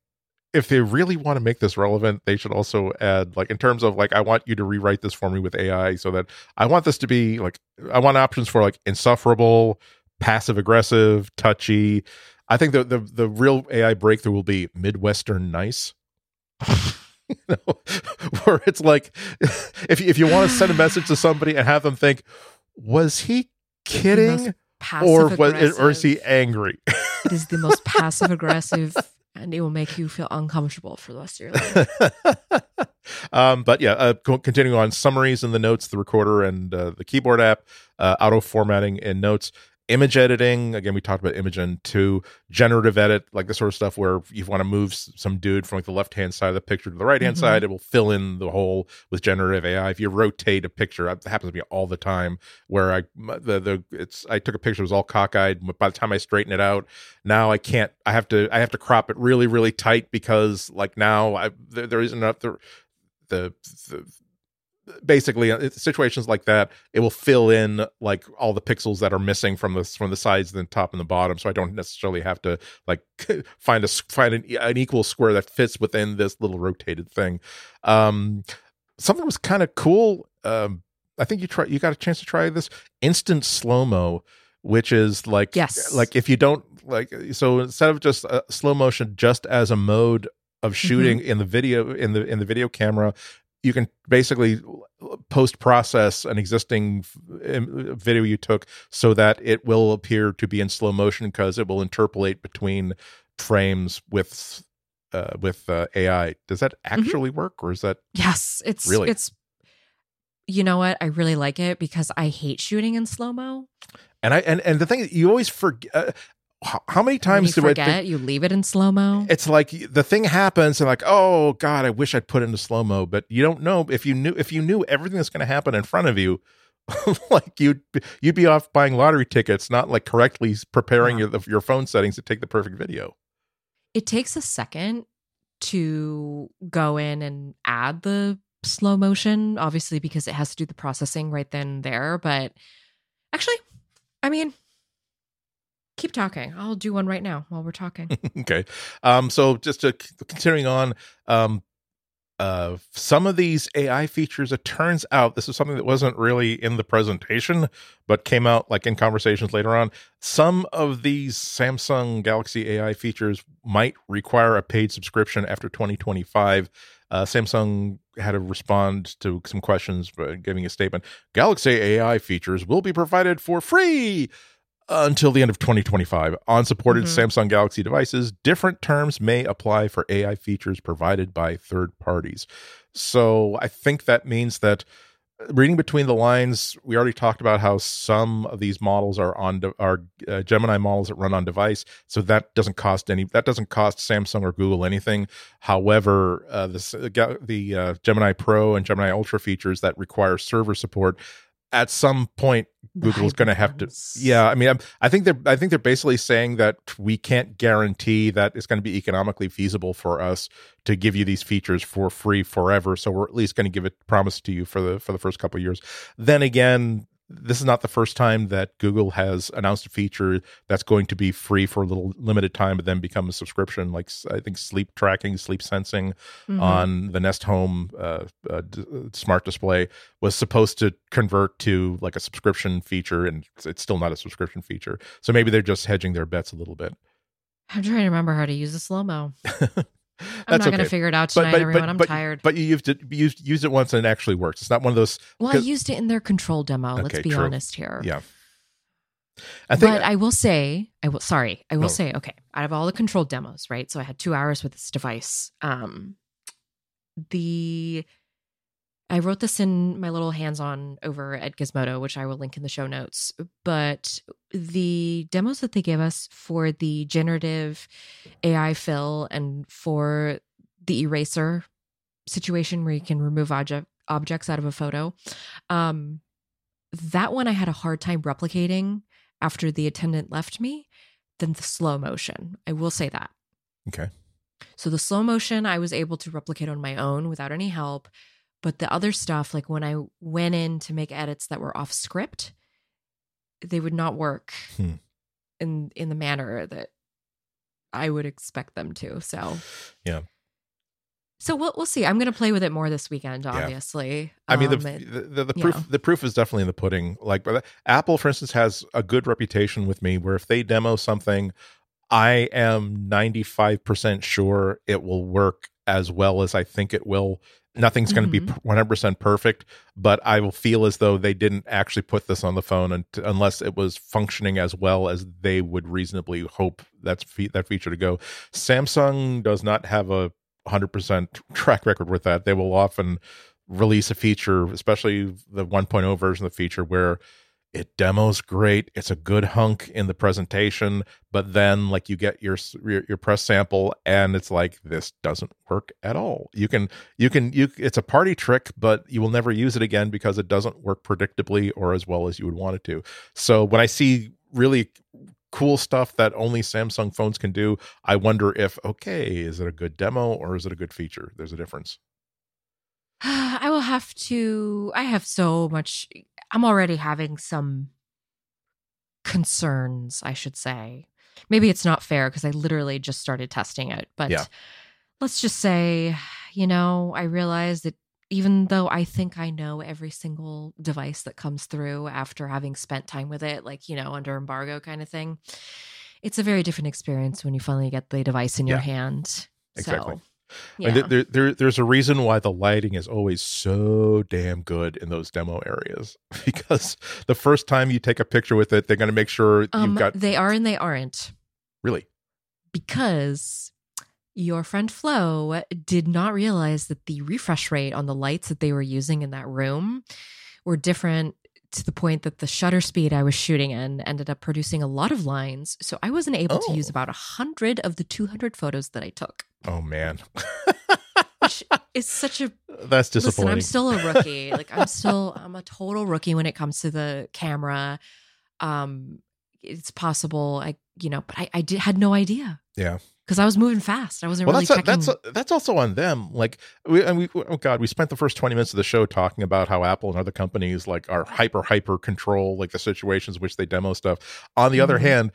if they really want to make this relevant, they should also add like in terms of like I want you to rewrite this for me with AI so that I want this to be like I want options for like insufferable, passive aggressive, touchy. I think the the the real AI breakthrough will be midwestern nice. [laughs] [laughs] you know, where it's like [laughs] if you- if you want to send a message to somebody and have them think, was he kidding or was or is he angry? [laughs] It is the most passive aggressive, and it will make you feel uncomfortable for the rest of your life. um, but yeah, uh, co- continuing on summaries in the notes, the recorder and uh, the keyboard app, uh, auto formatting in notes, image editing. Again, we talked about Imagen two, generative edit, like the sort of stuff where you want to move some dude from like the left hand side of the picture to the right hand Mhm. side, it will fill in the hole with generative AI. If you rotate a picture, that happens to me all the time. Where i the the it's I took a picture, it was all cockeyed. By the time I straighten it out, now I can't. I have to I have to crop it really really tight because like now I there, there isn't enough the the, the basically uh, situations like that it will fill in like all the pixels that are missing from the from the sides and the top and the bottom so i don't necessarily have to like [laughs] find a find an, an equal square that fits within this little rotated thing um something was kind of cool um i think you try you got a chance to try this instant slow mo which is like Yes. like if you don't like so instead of just uh, slow motion just as a mode of shooting in the video in the in the video camera you can basically post process an existing video you took so that it will appear to be in slow motion because it will interpolate between frames with uh, with uh, AI. Does that actually work, or is that Yes, it's Really? it's. You know what? I really like it because I hate shooting in slow mo. and I and and the thing is, you always forget. Uh, how, how many You times do I forget think you leave it in slow mo. it's like the thing happens and like oh god i wish i'd put it into slow mo but you don't know if you knew if you knew everything that's going to happen in front of you [laughs] like you'd be- you'd be off buying lottery tickets not like correctly preparing Yeah. your your phone settings to take the perfect video it takes a second to go in and add the slow motion, obviously, because it has to do the processing right then and there. But actually, I mean, keep talking. I'll do one right now while we're talking. [laughs] okay. Um, so just to continuing on, um, uh, some of these AI features, it turns out this is something that wasn't really in the presentation, but came out like in conversations later on. Some of these Samsung Galaxy AI features might require a paid subscription after 2025. Uh, Samsung had to respond to some questions, but giving a statement. Galaxy AI features will be provided for free until the end of 2025 on supported mm-hmm. Samsung Galaxy devices. Different terms may apply for AI features provided by third parties. So I think that means that uh, reading between the lines, we already talked about how some of these models are on de- are uh, Gemini models that run on device, so that doesn't cost any that doesn't cost Samsung or Google anything. However, uh, the the uh, Gemini Pro and Gemini Ultra features that require server support at some point Google's going to have to. Yeah, I mean, I'm, i think they're I think they're basically saying that we can't guarantee that it's going to be economically feasible for us to give you these features for free forever. So we're at least going to give it promise to you for the for the first couple years. Then again, this is not the first time that Google has announced a feature that's going to be free for a little limited time, but then become a subscription. Like I think sleep tracking, sleep sensing mm-hmm. on the Nest Home uh, uh, d- smart display was supposed to convert to like a subscription feature, and it's still not a subscription feature. So maybe they're just hedging their bets a little bit. I'm trying to remember how to use the slow mo. [laughs] I'm not okay. going to figure it out tonight, but, but, everyone. But, I'm tired. But you used it, you used it once and it actually works. It's not one of those. Well, I used it in their control demo. Okay, let's be true. honest here. Yeah. I think, but I will say, I will. Sorry, I will no. say. Okay, out of all the control demos, right? So I had two hours with this device. Um, the I wrote this in my little hands on over at Gizmodo, which I will link in the show notes. But the demos that they gave us for the generative AI fill and for the eraser situation where you can remove object, objects out of a photo, um, that one I had a hard time replicating after the attendant left me than the slow motion. I will say that. Okay. So the slow motion I was able to replicate on my own without any help. But the other stuff, like when I went in to make edits that were off script, they would not work hmm. in in the manner that I would expect them to. So yeah. So we'll we'll see. I'm going to play with it more this weekend. Obviously, yeah. I mean the, um, it, the, the, the proof know. the proof is definitely in the pudding. Like Apple, for instance, has a good reputation with me. Where if they demo something, I am 95 percent sure it will work as well as I think it will nothing's going to mm-hmm. be 100% perfect but i will feel as though they didn't actually put this on the phone and, unless it was functioning as well as they would reasonably hope that's fe- that feature to go samsung does not have a 100% track record with that they will often release a feature especially the 1.0 version of the feature where it demos great it's a good hunk in the presentation but then like you get your, your press sample and it's like this doesn't work at all you can you can you it's a party trick but you will never use it again because it doesn't work predictably or as well as you would want it to so when i see really cool stuff that only samsung phones can do i wonder if okay is it a good demo or is it a good feature there's a difference [sighs] I will have to. I have so much. I'm already having some concerns, I should say. Maybe it's not fair because I literally just started testing it, but yeah. let's just say, you know, I realized that even though I think I know every single device that comes through after having spent time with it, like, you know, under embargo kind of thing, it's a very different experience when you finally get the device in your hand. Exactly. So yeah. There, there, there's a reason why the lighting is always so damn good in those demo areas [laughs] because the first time you take a picture with it, they're going to make sure um, you've got. They are and they aren't. Really? Because your friend Flo did not realize that the refresh rate on the lights that they were using in that room were different to the point that the shutter speed I was shooting in ended up producing a lot of lines. So I wasn't able oh. to use oh. about a hundred of the 200 photos that I took. Oh man. Which is such a [laughs] That's disappointing. Listen, I'm still a rookie. [laughs] like I'm still I'm a total rookie when it comes to the camera. Um it's possible I you know, but I, I did had no idea. Yeah because I was moving fast. I wasn't well, really that's checking. A, that's a, that's also on them. Like we and we oh god, we spent the first twenty minutes of the show talking about how Apple and other companies like are hyper hyper control like the situations which they demo stuff. On the mm-hmm. other hand,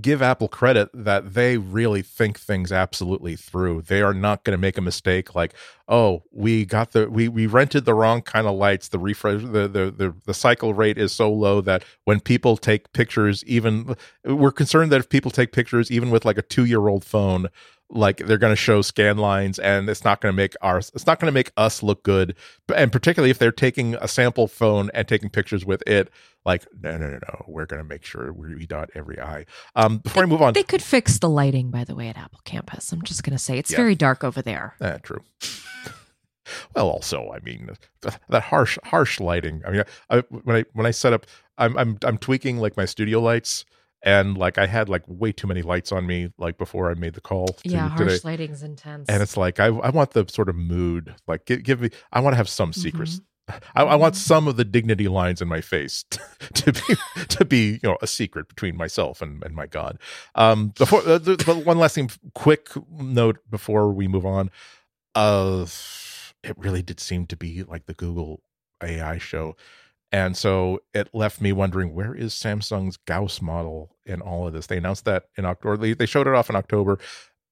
give Apple credit that they really think things absolutely through. They are not going to make a mistake like, oh, we got the we we rented the wrong kind of lights. The refresh the the the, the cycle rate is so low that when people take pictures, even we're concerned that if people take pictures even with like a two year old phone, like they're going to show scan lines and it's not going to make our it's not going to make us look good and particularly if they're taking a sample phone and taking pictures with it like no no no no we're going to make sure we dot every i um before they, i move on they could fix the lighting by the way at apple campus i'm just going to say it's yeah. very dark over there yeah true well also i mean that harsh harsh lighting i mean I, when i when i set up i'm i'm i'm tweaking like my studio lights and like I had like way too many lights on me like before I made the call. To, yeah, harsh today. lighting's intense, and it's like I I want the sort of mood like give, give me I want to have some secrets. Mm-hmm. I, I, want mm-hmm. some of the dignity lines in my face to, [laughs] to be to be you know a secret between myself and, and my God. Um, before uh, one last thing, quick note before we move on. Uh, it really did seem to be like the Google AI show. And so it left me wondering where is Samsung's Gauss model in all of this? They announced that in October. They showed it off in October.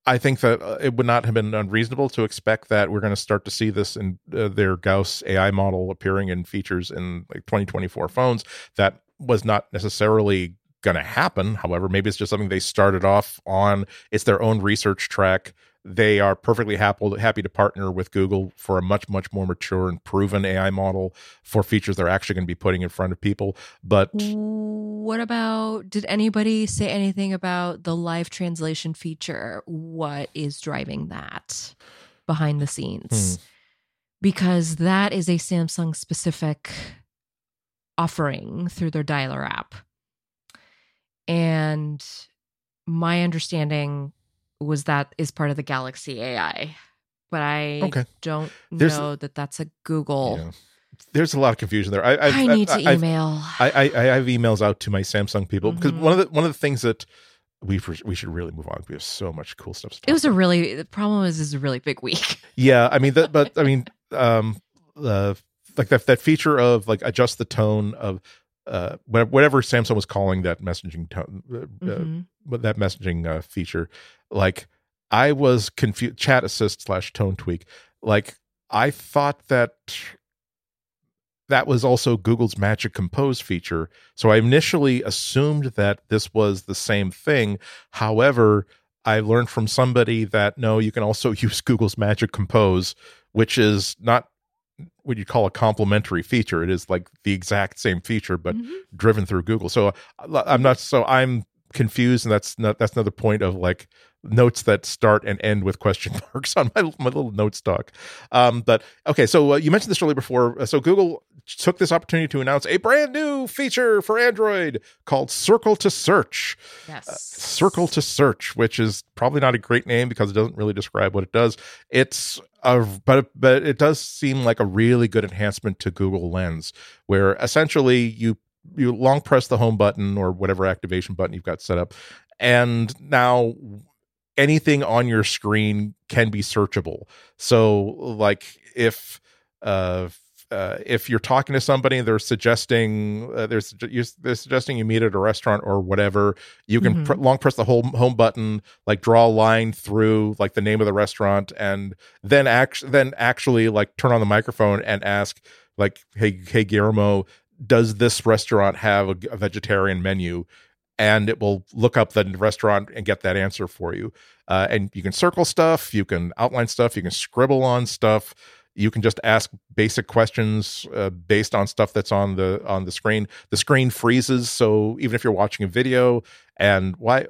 I think that uh, it would not have been unreasonable to expect that we're going to start to see this in uh, their Gauss AI model appearing in features in like 2024 phones. That was not necessarily going to happen. However, maybe it's just something they started off on. It's their own research track they are perfectly happy happy to partner with Google for a much much more mature and proven AI model for features they're actually going to be putting in front of people. But what about did anybody say anything about the live translation feature? What is driving that behind the scenes? Hmm. Because that is a Samsung specific offering through their dialer app. And my understanding was that is part of the Galaxy AI, but I okay. don't There's, know that that's a Google. Yeah. There's a lot of confusion there. I, I've, i need I've, to email. I, I, I have emails out to my Samsung people because mm-hmm. one of the one of the things that we we should really move on. We have so much cool stuff. it was about. a really the problem is is a really big week. Yeah, I mean that, but [laughs] I mean, um, uh, like that that feature of like adjust the tone of uh whatever Samsung was calling that messaging tone, uh, uh mm-hmm. that messaging uh, feature like I was confused. Chat assist slash tone tweak. Like I thought that that was also Google's Magic Compose feature. So I initially assumed that this was the same thing. However, I learned from somebody that no, you can also [laughs] use Google's Magic Compose, which is not what you call a complementary feature. It is like the exact same feature, but mm-hmm. driven through Google. So uh, I'm not. So I'm confused, and that's not. That's another point of like notes that start and end with question [laughs] marks on my, my little note stock. Um, but okay, so uh, you mentioned this earlier before. Uh, so Google took this opportunity to announce a brand new feature for Android called Circle to Search. Yes. Uh, Circle to Search, which is probably not a great name because it doesn't really describe what it does. It's a, but but it does seem like a really good enhancement to Google Lens, where essentially you you long press the home button or whatever activation button you've got set up, and now anything on your screen can be searchable. So, like if uh, uh, if you're talking to somebody, they're suggesting uh, they're, they're suggesting you meet at a restaurant or whatever. You can mm-hmm. pr- long press the home home button, like draw a line through like the name of the restaurant, and then act then actually like turn on the microphone and ask like, "Hey, hey, Guillermo, does this restaurant have a, a vegetarian menu?" And it will look up the restaurant and get that answer for you. Uh, and you can circle stuff, you can outline stuff, you can scribble on stuff. You can just ask basic questions uh, based on stuff that's on the on the screen. The screen freezes, so even if you're watching a video, and why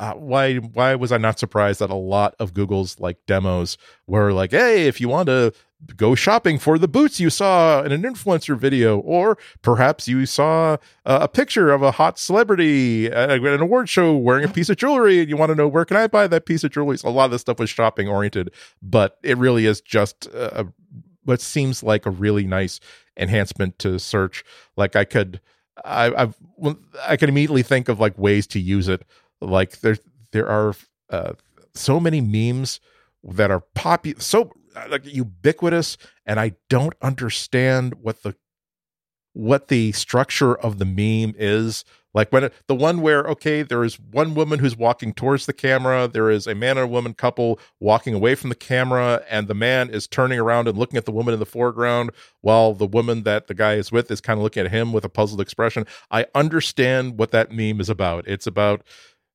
uh, why why was I not surprised that a lot of Google's like demos were like, hey, if you want to go shopping for the boots you saw in an influencer video, or perhaps you saw a picture of a hot celebrity at an award show wearing a piece of jewelry, and you want to know where can I buy that piece of jewelry. So a lot of this stuff was shopping oriented, but it really is just a, what seems like a really nice enhancement to search. Like I could, I, I've, I can immediately think of like ways to use it. Like there, there are uh, so many memes that are popular, so Uh, like ubiquitous, and I don't understand what the what the structure of the meme is. Like when it, the one where okay, there is one woman who's walking towards the camera, there is a man and a woman couple walking away from the camera, and the man is turning around and looking at the woman in the foreground, while the woman that the guy is with is kind of looking at him with a puzzled expression. I understand what that meme is about. It's about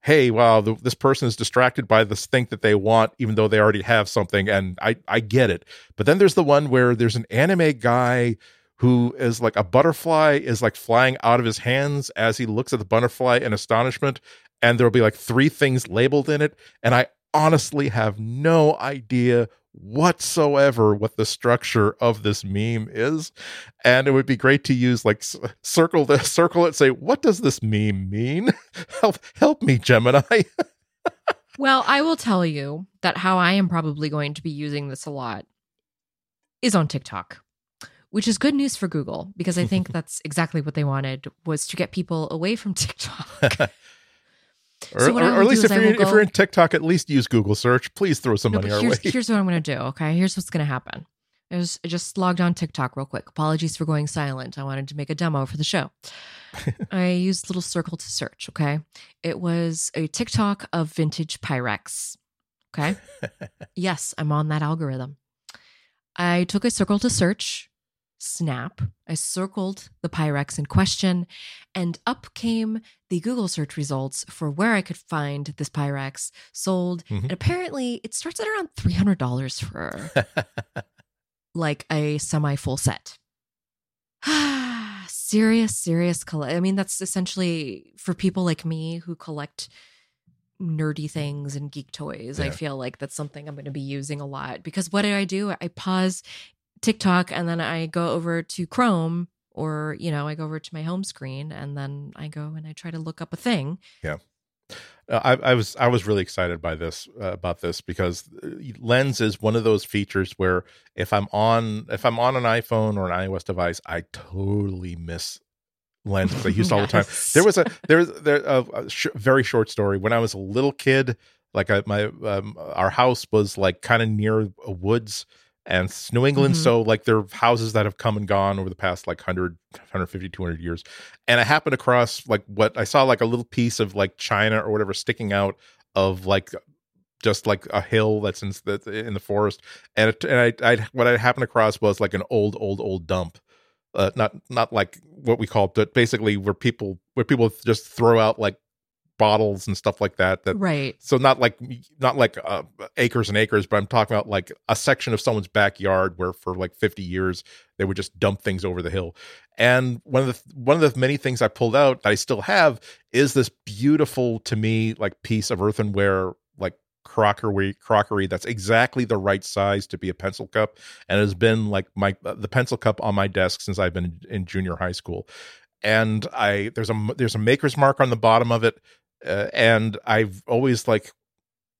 hey, wow, the, this person is distracted by this thing that they want, even though they already have something, and I I get it. But then there's the one where there's an anime guy who is like a butterfly is like flying out of his hands as he looks at the butterfly in astonishment and there'll be like three things labeled in it and i honestly have no idea whatsoever what the structure of this meme is and it would be great to use like circle the [laughs] circle it say what does this meme mean [laughs] help help me gemini [laughs] well i will tell you that how i am probably going to be using this a lot is on tiktok which is good news for Google because I think that's exactly what they wanted was to get people away from TikTok. Or, so or, or at least if you're, go, if you're in TikTok, at least use Google search. Please throw some no, money our here's, way. Here's what I'm going to do. Okay, here's what's going to happen. I, was, I just logged on TikTok real quick. Apologies for going silent. I wanted to make a demo for the show. [laughs] I used little circle to search. Okay, it was a TikTok of vintage Pyrex. Okay, [laughs] yes, I'm on that algorithm. I took a circle to search snap. I circled the Pyrex in question, and up came the Google search results for where I could find this Pyrex sold. Mm-hmm. And apparently, it starts at around $300 for [laughs] like a semi full set. [sighs] serious, serious. Coll- I mean, that's essentially for people like me who collect nerdy things and geek toys. Yeah. I feel like that's something I'm going to be using a lot because what do I do? I pause TikTok and then I go over to Chrome or, you know, I go over to my home screen and then I go and I try to look up a thing. Yeah. Uh, I, I, was I was really excited by this uh, about this because uh, Lens is one of those features where if I'm on if I'm on an iPhone or an iOS device, I totally miss Lens because I [laughs] used yes. all the time. There was a there was there a, a sh- very short story when I was a little kid. Like I, my um, our house was like kind of near a woods and New England. Mm-hmm. So like there are houses that have come and gone over the past like 100, 150, 200 years. And I happened across like what I saw like a little piece of like China or whatever sticking out of like just like a hill that's in the, in the forest. And it, and I, I what I happened across was like an old, old, old dump. Uh, not not like what we call, it, but basically where people where people just throw out like bottles and stuff like that that right. so not like not like uh, acres and acres but i'm talking about like a section of someone's backyard where for like 50 years they would just dump things over the hill. And one of the one of the many things i pulled out that i still have is this beautiful to me like piece of earthenware like crockery crockery that's exactly the right size to be a pencil cup. And it has been like my uh, the pencil cup on my desk since i've been in junior high school. And I there's a there's a maker's mark on the bottom of it uh, and I've always like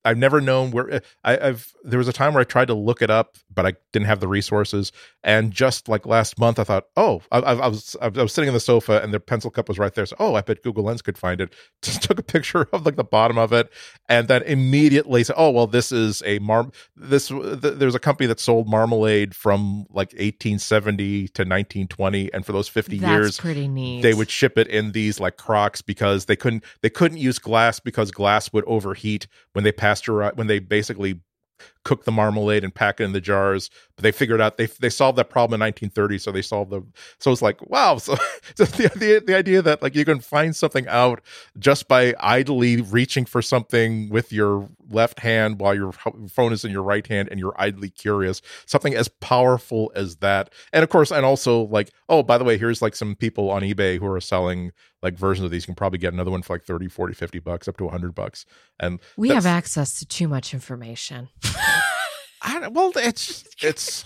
I've never known where uh, I, have There was a time where I tried to look it up, but I didn't have the resources. And just like last month, I thought, oh, I, I, was I was sitting on the sofa and the pencil cup was right there. So, oh, I bet Google Lens could find it. [laughs] Just took a picture of like the bottom of it, and then immediately said, oh, well, this is a mar. This th- there's a company that sold marmalade from like 1870 to 1920, and for those 50 That's years, pretty neat. They would ship it in these like crocks because they couldn't they couldn't use glass because glass would overheat when they passed pasteurize when they basically cook the marmalade and pack it in the jars. But they figured out they they solved that problem in 1930, so they solved the. So it's like wow. So, [laughs] so the, the the idea that like you can find something out just by idly reaching for something with your left hand while your phone is in your right hand and you're idly curious, something as powerful as that. And of course, and also like oh by the way, here's like some people on eBay who are selling like versions of these you can probably get another one for like 30 40 50 bucks up to 100 bucks and we have access to too much information [laughs] I, well it's it's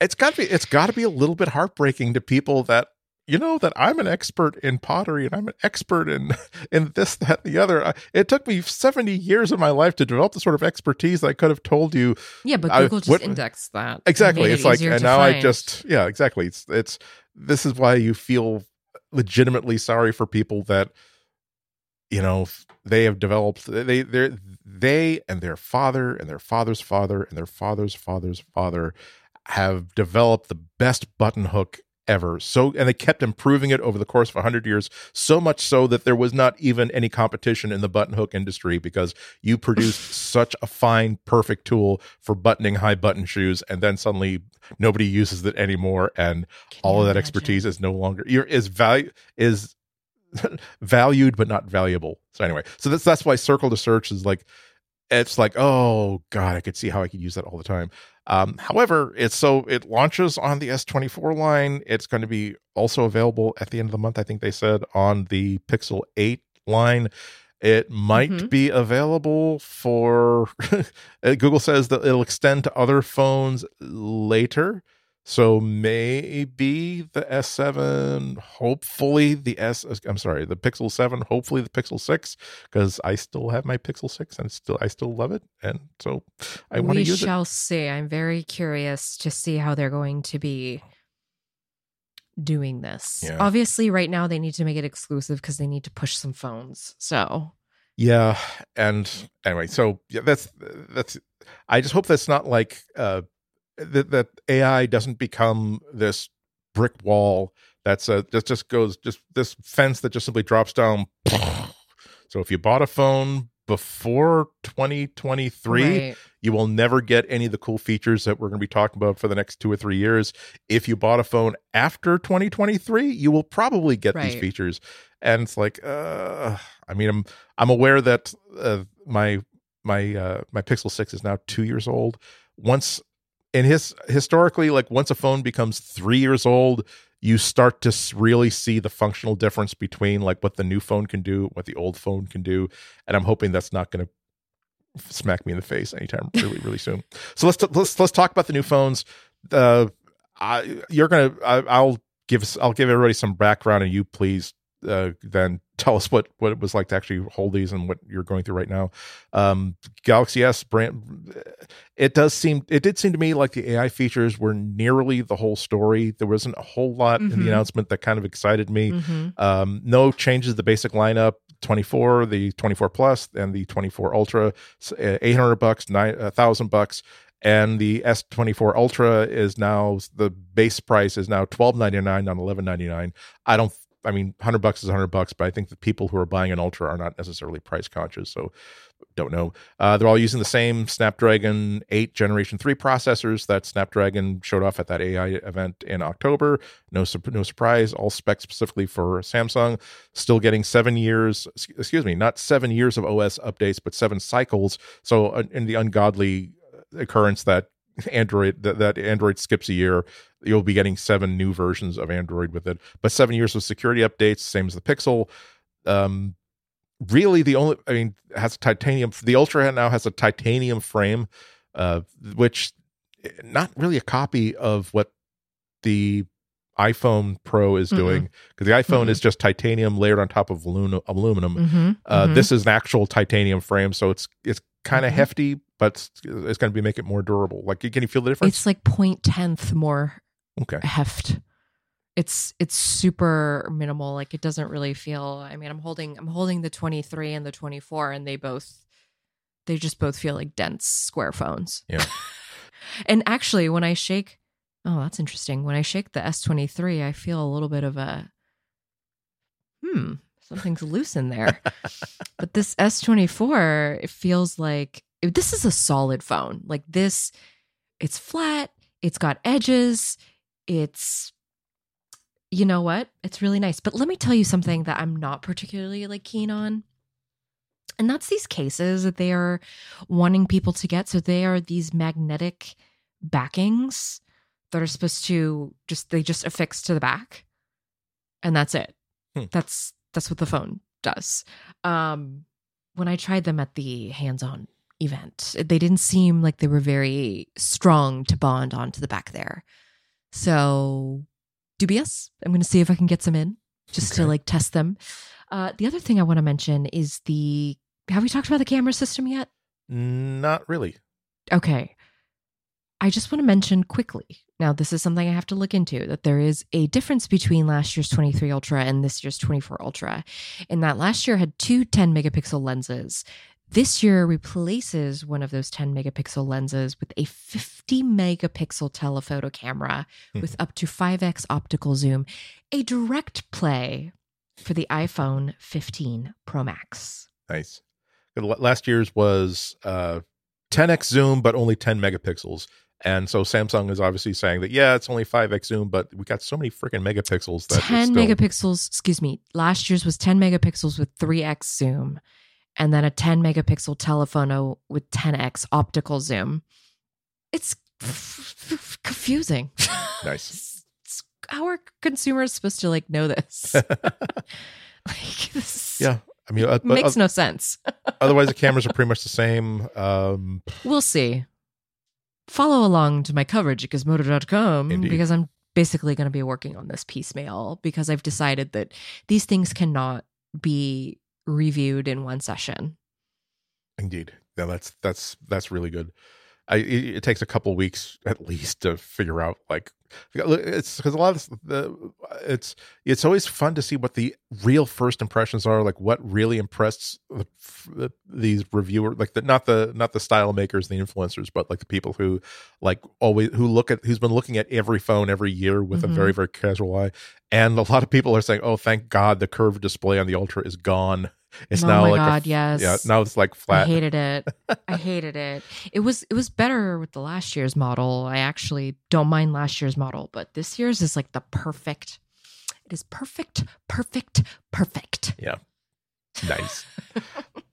it's got to be it's got to be a little bit heartbreaking to people that you know that I'm an expert in pottery and I'm an expert in [laughs] in this that the other. It took me 70 years of my life to develop the sort of expertise that I could have told you. Yeah, but Google I, just what, indexed that. Exactly. It's it like and now find. I just yeah, exactly. It's it's this is why you feel legitimately sorry for people that you know they have developed they they they and their father and their father's father and their father's father's father have developed the best button hook ever. So, and they kept improving it over the course of 100 years, so much so that there was not even any competition in the button hook industry because you produced [laughs] such a fine, perfect tool for buttoning high button shoes. And then suddenly nobody uses it anymore. And Can all of that imagine? expertise is no longer, you're, is value, is [laughs] valued, but not valuable. So anyway, so that's, that's why circle to search is like, it's like, oh God, I could see how I could use that all the time. Um, however, it's so it launches on the S24 line. It's going to be also available at the end of the month. I think they said on the Pixel 8 line. It might Mhm. be available for [laughs] uh, Google says that it'll extend to other phones later. So maybe the S7, hopefully the S I'm sorry, the Pixel 7, hopefully the Pixel 6 because I still have my Pixel 6 and still I still love it and so I want to we use it. shall see. I'm very curious to see how they're going to be doing this. Yeah. Obviously, right now they need to make it exclusive because they need to push some phones. So Yeah, and anyway, so yeah, that's that's. I just hope that's not like uh, that that AI doesn't become this brick wall that's uh just just goes just this fence that just simply drops down. So if you bought a phone before 2023, right. you will never get any of the cool features that we're going to be talking about for the next two or three years. If you bought a phone after 2023, you will probably get these features. And it's like, uh, I mean, I'm I'm aware that uh, my my uh, my Pixel Six is now two years old. Once in his historically, like once a phone becomes three years old, you start to really see the functional difference between like what the new phone can do, what the old phone can do, and I'm hoping that's not going to smack me in the face anytime [laughs] really really soon. So let's t- let's let's talk about the new phones. Uh, I, you're gonna I, I'll give I'll give everybody some background, and you please uh, then tell us what what it was like to actually hold these and what you're going through right now. Um, Galaxy S brand. It does seem it did seem to me like the AI features were nearly the whole story. There wasn't a whole lot in Mhm. the announcement that kind of excited me. Mhm. Um, no changes to the basic lineup. 24, the 24 plus, and the 24 Ultra, uh, 800 bucks, nine a thousand bucks, and the S24 Ultra is now the base price is now 12.99, not 11.99. I don't. I mean, 100 bucks is 100 bucks, but I think the people who are buying an Ultra are not necessarily price conscious. So, don't know. Uh, they're all using the same Snapdragon 8 Generation 3 processors that Snapdragon showed off at that AI event in October. No, no surprise. All specs specifically for Samsung. Still getting seven years, excuse me, not seven years of OS updates, but seven cycles. So, uh, in the ungodly occurrence that Android that, that Android skips a year, you'll be getting seven new versions of Android with it. But seven years of security updates, same as the Pixel. Um, really, the only I mean has titanium. The Ultra now has a titanium frame, uh, which not really a copy of what the iPhone Pro is Mm-mm. doing because the iPhone Mm-mm. is just titanium layered on top of aluminum. Mhm. Uh, Mhm. This is an actual titanium frame, so it's it's kind of Mhm. hefty, but it's, it's going to be make it more durable. Like, can you feel the difference? it's like point tenth more okay, heft. It's it's super minimal. Like it doesn't really feel. I mean, I'm holding I'm holding the 23 and the 24, and they both they just both feel like dense square phones. Yeah. [laughs] and actually, when I shake, oh, that's interesting. When I shake the S23, I feel a little bit of a hmm, something's loose in there. [laughs] but this S24, it feels like this is a solid phone. Like this, it's flat. It's got edges. It's you know what? It's really nice. But let me tell you something that I'm not particularly like keen on. And that's these cases that they are wanting people to get. So they are these magnetic backings that are supposed to just they just affix to the back. And that's it. Hmm. That's that's what the phone does. Um when I tried them at the hands-on event, they didn't seem like they were very strong to bond onto the back there. So dubious. I'm going to see if I can get some in just to like test them. Uh, the other thing I want to mention is the. Have we talked about the camera system yet? not really. Okay. I just want to mention quickly. Now, this is something I have to look into that there is a difference between last year's 23 Ultra and this year's 24 Ultra. In that last year had two 10 megapixel lenses. This year replaces one of those 10 megapixel lenses with a 50 megapixel telephoto camera with up to 5x optical zoom, a direct play for the iPhone 15 Pro Max. Nice. Last year's was uh, 10x zoom, but only 10 megapixels. And so Samsung is obviously saying that yeah, it's only 5x zoom, but we got so many freaking megapixels that it's 10 still- megapixels, excuse me, last year's was 10 megapixels with 3x zoom and then a 10 megapixel telephoto with 10x optical zoom. It's confusing. Nice. [laughs] It's- it's- how are consumers supposed to like know this? [laughs] like this yeah. I mean, uh, but makes oth- no sense. [laughs] otherwise the cameras are pretty much the same. Um, We'll see. Follow along to my coverage at gizmodo.com Indeed. because I'm basically going to be working on this piecemeal because I've decided that these things cannot be reviewed in one session. Indeed. Yeah, that's that's that's really good. I it, it takes a couple weeks at least to figure out like it's because a lot of the it's it's always fun to see what the real first impressions are like what really impressed the, the, these reviewers like the not the not the style makers the influencers but like the people who like always who look at who's been looking at every phone every year with Mhm. a very very casual eye and a lot of people are saying oh thank god the curved display on the ultra is gone it's oh now my like god, f- yes. yeah now it's like flat. I hated it. I [laughs] hated it. It was it was better with the last year's model. I actually don't mind last year's model, but this year's is like the perfect. It is perfect, perfect, perfect. Yeah. Nice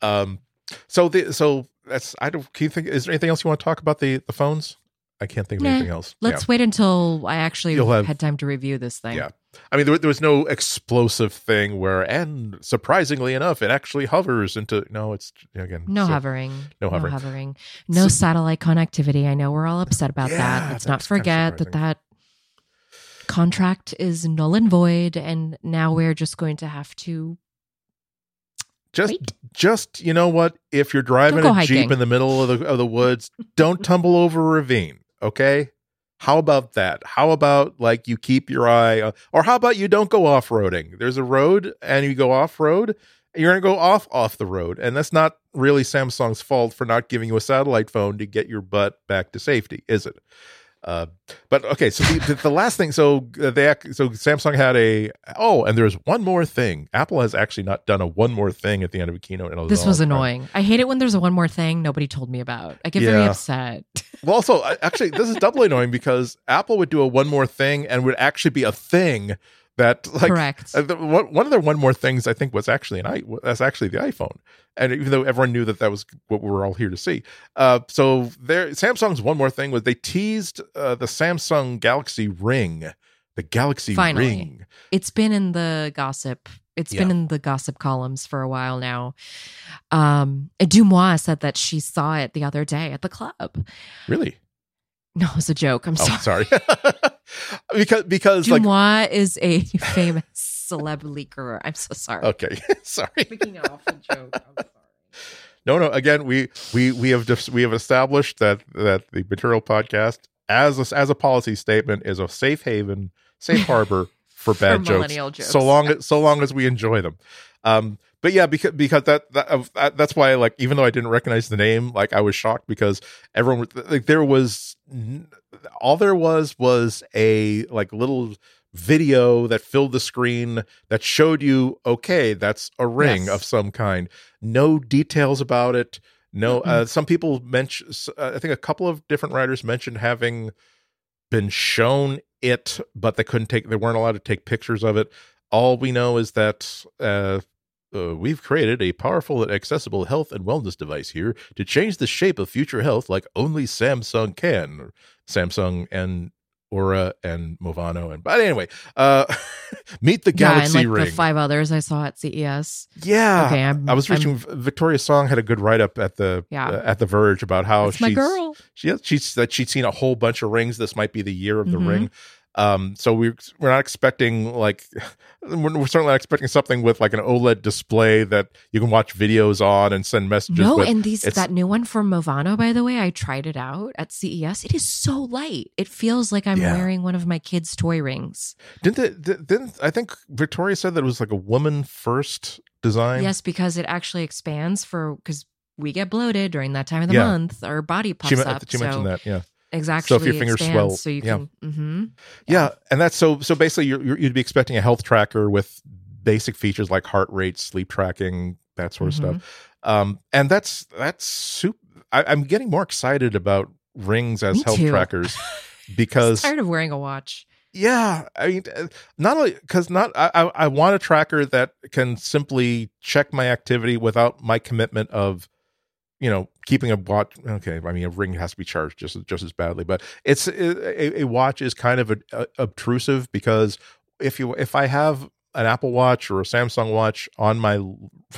um so the so that's i don't can you think is there anything else you want to talk about the the phones i can't think of Nah, anything else Let's wait until I actually have- had time to review this thing. Yeah. i mean there, there was no explosive thing where and surprisingly enough it actually hovers into no it's again No so- hovering. no hovering. hovering. No So- satellite connectivity. I know we're all upset about Yeah, that. Let's not that's kinda forget that that contract is null and void, and now we're just going to have to. just Wait. just you know what? If you're driving a jeep in the middle of the of the woods don't tumble over a ravine okay? How about that? How about like you keep your eye on- or how about you don't go off-roading? There's a road and you go off-road you're going to go off off the road and that's not really samsung's fault for not giving you a satellite phone to get your butt back to safety is it uh, but okay, so the, the last thing, so uh, they so Samsung had a oh, and there's one more thing. Apple has actually not done a one more thing at the end of a keynote. In a This was time. annoying. I hate it when there's a one more thing nobody told me about. I get very upset. [laughs] Well, also, actually, this is doubly annoying because Apple would do a one more thing and would actually be a thing that [laughs] like Correct. uh, the, one, one of the one more things I think was actually an i that's actually the iPhone, and even though everyone knew that that was what we were all here to see, uh, so there Samsung's one more thing was they teased uh, the Samsung Galaxy Ring, the Galaxy Finally. Ring. It's been in the gossip. It's been in the gossip columns for a while now. Um, Dumois said that she saw it the other day at the club. Really? No, it was a joke. I'm Oh, sorry. sorry. [laughs] because because like Dumois is a [laughs] famous celeb leaker. I'm so sorry. okay, [laughs] sorry. Making an awful joke. I'm sorry. No, no. Again, we we we have just we have established that that the material podcast as a, as a policy statement is a safe haven, safe [laughs] harbor for bad jokes, millennial jokes. So long as so long as we enjoy them. Um, but yeah, because because that, that that's why like even though I didn't recognize the name, like I was shocked because everyone like there was n- all there was was a like little video that filled the screen that showed you okay that's a ring Yes. of some kind. No details about it. No uh, some people mention uh, i think a couple of different writers mentioned having been shown it but they couldn't take they weren't allowed to take pictures of it. All we know is that uh, uh, we've created a powerful and accessible health and wellness device here to change the shape of future health like only Samsung can. Samsung and Oura and Movano and but anyway, uh [laughs] meet the Galaxy yeah, and like Ring. the five others I saw at CES. yeah. okay, I'm, I was I'm- reaching Victoria Song had a good write up at the Yeah. uh, at the Verge about how That's my she's girl. she she's that she'd seen a whole bunch of rings. This might be the year of the Mhm. ring. Um, so we're we're not expecting like [laughs] we're, we're certainly not expecting something with like an OLED display that you can watch videos on and send messages. No, with. and these it's- that new one from Movano, by the way, I tried it out at CES. It is so light. It feels like I'm Yeah. wearing one of my kids' toy rings. didn't the, didn't I think Victoria said that it was like a woman first design? Yes, because it actually expands for because we get bloated during that time of the Yeah. month. Our body puffs She, up. she so mentioned that. Yeah. Exactly. So if your fingers expands swell, so you yeah. can. hmm Yeah, and that's so. So basically, you're, you're, you'd be expecting a health tracker with basic features like heart rate, sleep tracking, that sort of Mm-hmm. stuff. Um, and that's that's super. I, I'm getting more excited about rings as Me health too. trackers [laughs] because tired of wearing a watch. yeah, I mean, uh, not only because not I, I I want a tracker that can simply check my activity without my commitment of, you know, keeping a watch. Okay, I mean, a ring has to be charged just just as badly, but it's a, a watch is kind of a, a, obtrusive because if you if I have an Apple Watch or a Samsung Watch on my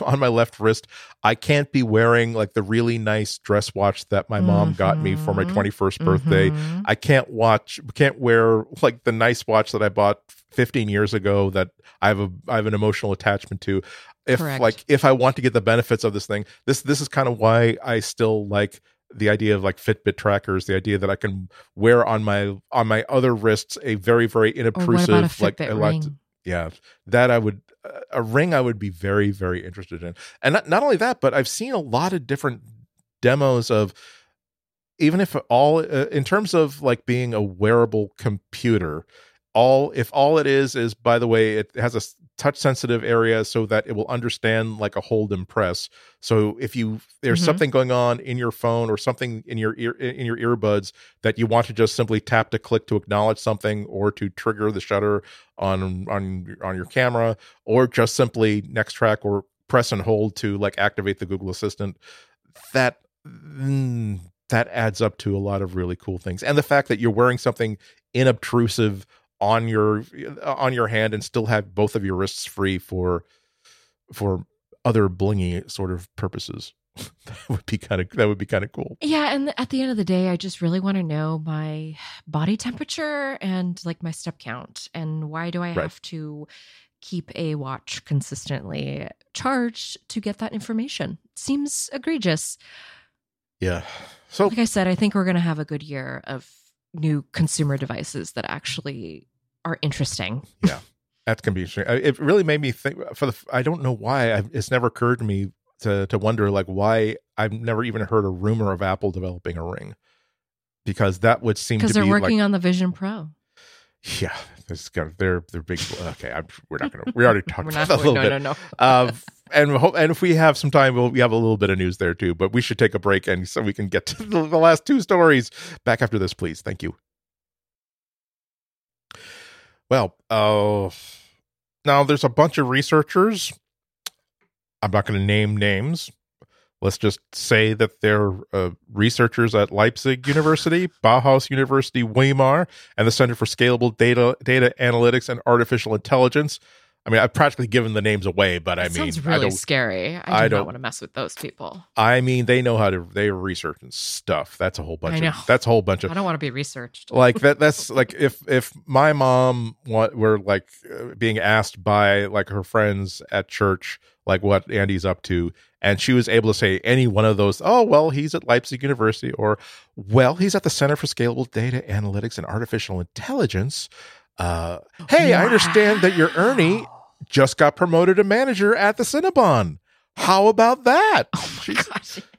on my left wrist, I can't be wearing like the really nice dress watch that my mom got me for my Mhm. 21st birthday. Mhm. I can't watch can't wear like the nice watch that I bought 15 years ago that I have a I have an emotional attachment to. If Correct. like if I want to get the benefits of this thing, this this is kind of why I still like the idea of like Fitbit trackers, the idea that I can wear on my on my other wrists a very very inobtrusive like elect- ring? yeah that i would uh, a ring i would be very very interested in and not, not only that but i've seen a lot of different demos of even if all uh, in terms of like being a wearable computer all if all it is is by the way it has a touch sensitive area so that it will understand like a hold and press so if you there's Mhm. something going on in your phone or something in your ear in your earbuds that you want to just simply tap to click to acknowledge something or to trigger the shutter on on on your camera or just simply next track or press and hold to like activate the Google Assistant that mm, that adds up to a lot of really cool things and the fact that you're wearing something inobtrusive on your on your hand and still have both of your wrists free for for other blingy sort of purposes [laughs] that would be kind of that would be kind of cool Yeah, and at the end of the day, I just really want to know my body temperature and like my step count. And why do I Right. have to keep a watch consistently charged to get that information? Seems egregious. yeah so Like I said, I think we're going to have a good year of new consumer devices that actually are interesting. Yeah. That's gonna be interesting. I- It really made me think. For the, I don't know why. I, it's never occurred to me to to wonder like why I've never even heard a rumor of Apple developing a ring, because that would seem Because they're working like on the Vision Pro. yeah, it's kind of they're they're big. Okay, I'm, we're not gonna. We already [laughs] talked about that a little no, bit. no, no. Uh, and and if we have some time, we'll we have a little bit of news there too. But we should take a break and so we can get to the, the last two stories back after this, please. Thank you. Well, uh, now there's a bunch of researchers. I'm not going to name names. Let's just say that they're uh, researchers at Leipzig University, [laughs] Bauhaus University, Weimar, and the Center for Scalable Data, Data Analytics and Artificial Intelligence. I mean, I've practically given the names away, but I mean, sounds I really don't. scary. I do I not don't- want to mess with those people. I mean, they know how to. They research and stuff. That's a whole bunch. I know. Of, that's a whole bunch of I don't want to be researched. like that that's like if if my mom wa- were like uh, being asked by like her friends at church like what Andy's up to and she was able to say any one of those oh well he's at Leipzig University or well he's at the Center for Scalable Data Analytics and Artificial Intelligence uh hey I understand that your Ernie just got promoted to manager at the Cinnabon how about that Oh my gosh. [laughs]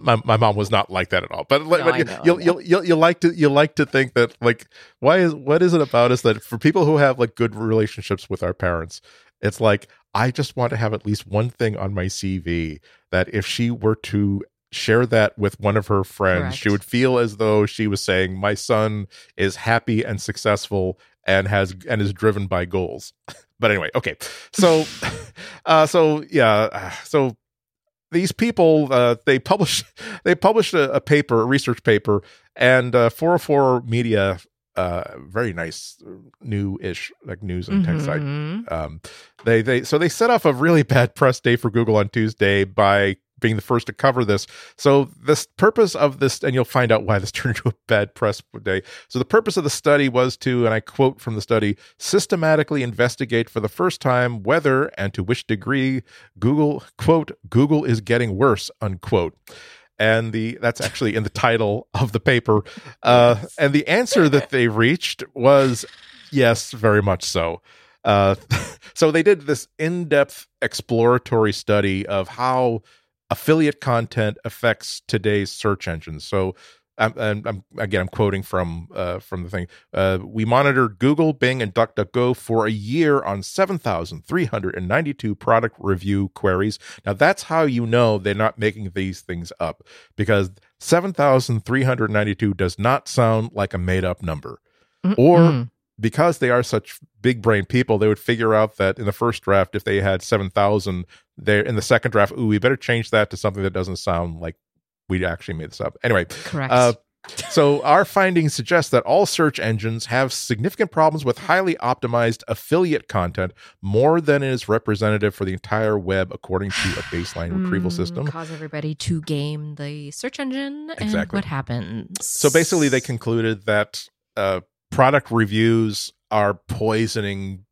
my, my mom was not like that at all. But, No, but you, know, you'll, you'll you'll you like to you like to think that like why is what is it about us that for people who have like good relationships with our parents, it's like I just want to have at least one thing on my CV that if she were to share that with one of her friends, she would feel as though she was saying my son is happy and successful and has and is driven by goals. [laughs] but anyway, okay. So [laughs] uh so yeah, uh, so these people uh, they published [laughs] they published a, a paper, a research paper, and uh, 404 Media, uh, very nice, new ish like news and tech site. Mhm. Um, they they so they set off a really bad press day for Google on Tuesday by being the first to cover this. So this purpose of this, and you'll find out why this [laughs] turned into a bad press day. So the purpose of the study was to, and I quote from the study, systematically investigate for the first time whether and to which degree Google quote Google is getting worse unquote. And the that's actually in the title of the paper. Uh, and the answer that they reached was yes, very much so. Uh, [laughs] so they did this in-depth exploratory study of how affiliate content affects today's search engines. So I'm, I'm, again, I'm quoting from uh, from the thing. Uh, we monitored Google, Bing, and DuckDuckGo for a year on 7,392 product review queries. Now, that's how you know they're not making these things up because 7,392 does not sound like a made up number. Mm-mm. Or because they are such big brain people, they would figure out that in the first draft, if they had 7,000, there in the second draft, ooh, we better change that to something that doesn't sound like we actually made this up. Anyway, correct. Uh, so our findings suggest that all search engines have significant problems with highly optimized affiliate content more than is representative for the entire web according to a [sighs] baseline retrieval hmm, system cause everybody to game the search engine exactly. and what happens so basically they concluded that uh, product reviews are poisoning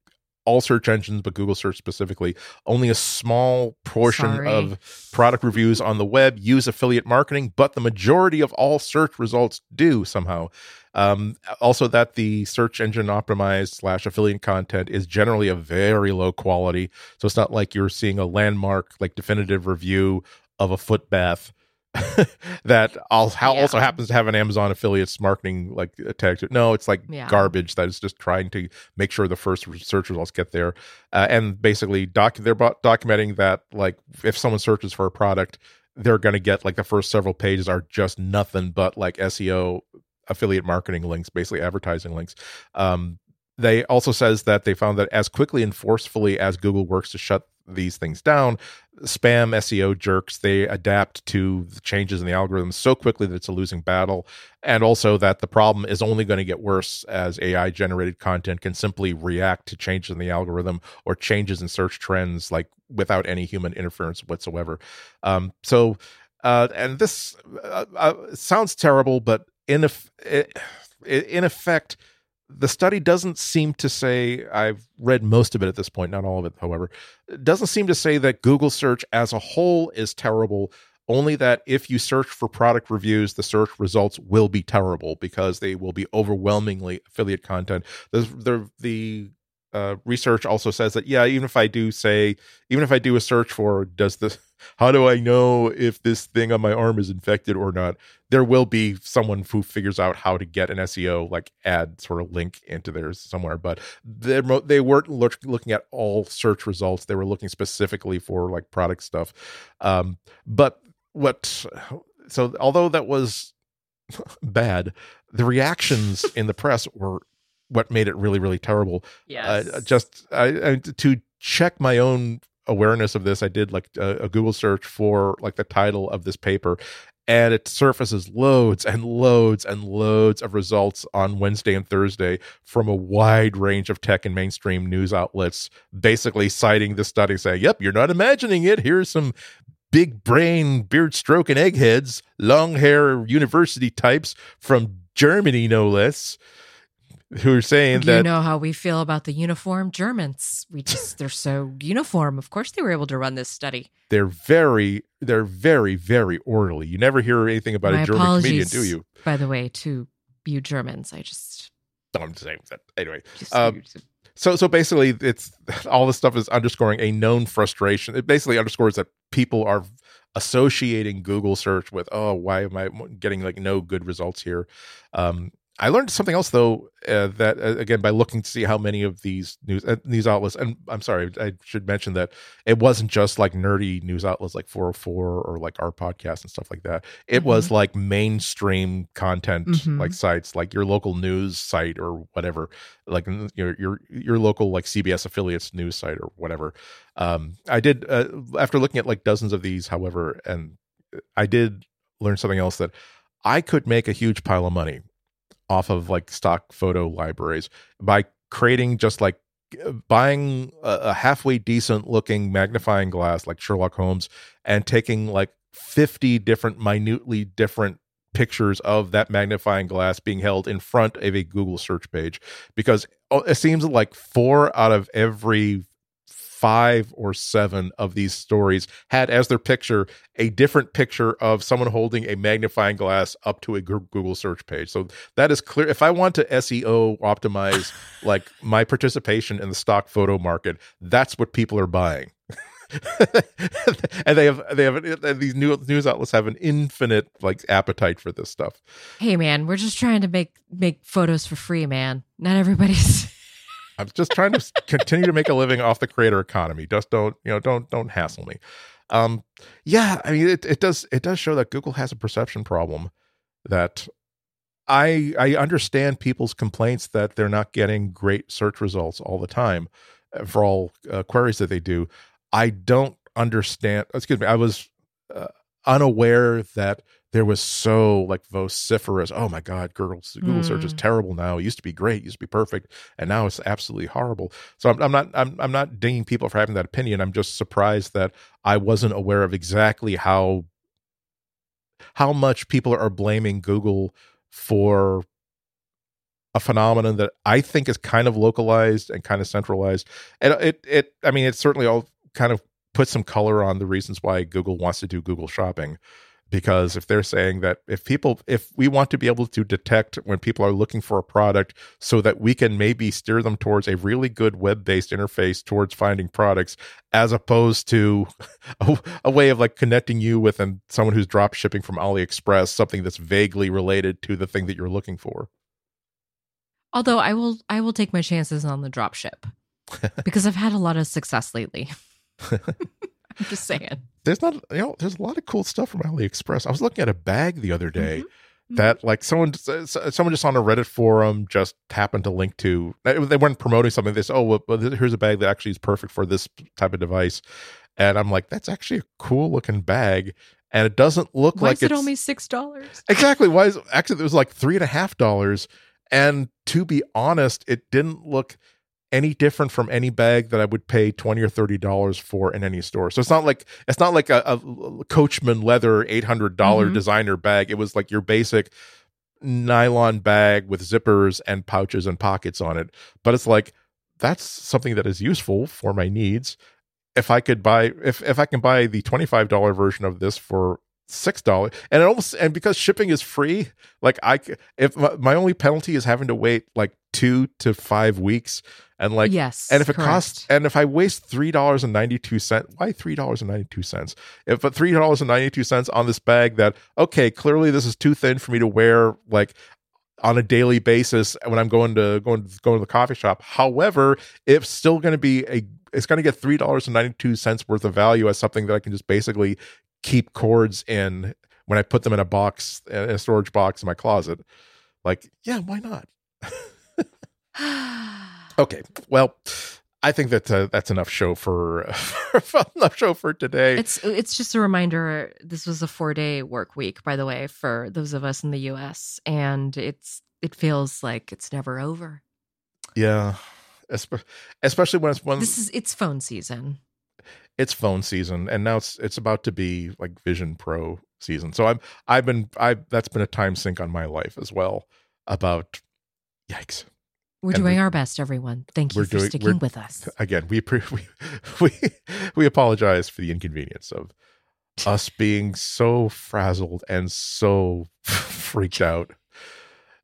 all search engines, but Google search specifically. Only a small portion Sorry. of product reviews on the web use affiliate marketing, but the majority of all search results do somehow. Um, also, that the search engine optimized slash affiliate content is generally a very low quality. So it's not like you're seeing a landmark, like definitive review of a foot bath [laughs] that also, yeah. also happens to have an Amazon affiliates marketing like tag to it. No, it's like yeah. garbage that is just trying to make sure the first search results get there. Uh, and basically, doc they're documenting that like if someone searches for a product, they're going to get like the first several pages are just nothing but like SEO affiliate marketing links, basically advertising links. Um, they also says that they found that as quickly and forcefully as Google works to shut these things down, spam SEO jerks they adapt to the changes in the algorithm so quickly that it's a losing battle, and also that the problem is only going to get worse as AI generated content can simply react to changes in the algorithm or changes in search trends like without any human interference whatsoever. Um, so, uh, and this uh, uh, sounds terrible, but in in effect the study doesn't seem to say i've read most of it at this point not all of it however doesn't seem to say that google search as a whole is terrible only that if you search for product reviews the search results will be terrible because they will be overwhelmingly affiliate content. The the, the uh, research also says that yeah even if i do say even if i do a search for does this [laughs] how do I know if this thing on my arm is infected or not? There will be someone who figures out how to get an SEO like ad sort of link into there somewhere, but they they weren't look, looking at all search results. They were looking specifically for like product stuff. Um, but what? So although that was [laughs] bad, the reactions in the press were what made it really really terrible. Yeah, uh, just I, I, to check my own awareness of this, I did like a, a, Google search for like the title of this paper, and it surfaces loads and loads and loads of results on Wednesday and Thursday from a wide range of tech and mainstream news outlets, basically citing the study, saying, "Yep, you're not imagining it. Here's some." Big brain, beard stroking eggheads, long hair university types from Germany, no less, who are saying you that you know how we feel about the uniform Germans. We just they're so uniform. Of course, they were able to run this study. They're very, they're very, very orderly. You never hear anything about My a German comedian, do you? By the way, to you Germans, I just I'm just saying that anyway. Um, so so basically, it's all this stuff is underscoring a known frustration. It basically underscores that people are associating Google search with oh why am I getting like no good results here. Um, I learned something else though uh, that uh, again by looking to see how many of these news uh, news outlets and I'm sorry I should mention that it wasn't just like nerdy news outlets like 404 or like our podcast and stuff like that. It mm-hmm. was like mainstream content mm-hmm. like sites like your local news site or whatever like your your your local like CBS affiliates news site or whatever. Um, I did uh, after looking at like dozens of these, however, and I did learn something else that I could make a huge pile of money off of like stock photo libraries by creating just like uh, buying a, halfway decent looking magnifying glass like Sherlock Holmes and taking like 50 different minutely different pictures of that magnifying glass being held in front of a Google search page because oh, it seems like four out of every five or seven of these stories had as their picture a different picture of someone holding a magnifying glass up to a Google search page. So that is clear. If I want to SEO optimize [laughs] like my participation in the stock photo market, that's what people are buying. [laughs] and they have they have these new news outlets have an infinite like appetite for this stuff. Hey man, we're just trying to make make photos for free, man. Not everybody's I'm just trying to [laughs] continue to make a living off the creator economy. Just don't, you know, don't don't hassle me. Um yeah, I mean it it does it does show that Google has a perception problem that I I understand people's complaints that they're not getting great search results all the time uh, for all uh, queries that they do. I don't understand. Excuse me. I was uh, unaware that there was so like vociferous. Oh my God, Google Google mm. search is terrible now. It used to be great, it used to be perfect, and now it's absolutely horrible. So I'm, I'm not I'm I'm not dinging people for having that opinion. I'm just surprised that I wasn't aware of exactly how how much people are blaming Google for a phenomenon that I think is kind of localized and kind of centralized. And it it I mean it certainly all kind of puts some color on the reasons why Google wants to do Google shopping because if they're saying that if people if we want to be able to detect when people are looking for a product so that we can maybe steer them towards a really good web-based interface towards finding products as opposed to [laughs] a, a way of like connecting you with and someone who's drop shipping from AliExpress something that's vaguely related to the thing that you're looking for. Although I will I will take my chances on the drop ship [laughs] because I've had a lot of success lately. [laughs] I'm just saying there's not you know there's a lot of cool stuff from AliExpress. I was looking at a bag the other day mm-hmm. that mm-hmm. like someone someone just on a Reddit forum just happened to link to. They weren't promoting something. They said, "Oh, well, here's a bag that actually is perfect for this type of device," and I'm like, "That's actually a cool looking bag." And it doesn't look Why like is it only six dollars. exactly. Why is actually it was like three and a half dollars. And to be honest, it didn't look any different from any bag that I would pay twenty or thirty dollars for in any store. So it's not like it's not like a, a Coachman leather eight hundred dollar mm-hmm. designer bag. It was like your basic nylon bag with zippers and pouches and pockets on it. But it's like that's something that is useful for my needs. If I could buy if if I can buy the twenty five dollar version of this for six dollars. And it almost and because shipping is free like i if my, my only penalty is having to wait like two to five weeks and like yes and if it correct. costs and if i waste three dollars and 92 cents why three dollars and 92 cents? If but three dollars and 92 cents on this bag that okay clearly this is too thin for me to wear like on a daily basis when i'm going to going going to the coffee shop. However it's still going to be a it's going to get three dollars and 92 cents worth of value as something that i can just basically keep cords in when i put them in a box in a storage box in my closet like yeah why not [sighs] Okay. Well, I think that uh, that's enough show for, [laughs] enough show for today. It's it's just a reminder. This was a four day work week, by the way, for those of us in the U.S. And it's it feels like it's never over. Yeah, especially when it's when this is it's phone season. It's phone season, and now it's it's about to be like Vision Pro season. So I'm I've been I that's been a time sink on my life as well. About yikes we're and doing we, our best, everyone. Thank you for doing, sticking with us. Again, we, [laughs] we we we apologize for the inconvenience of us being so frazzled and so [laughs] freaked out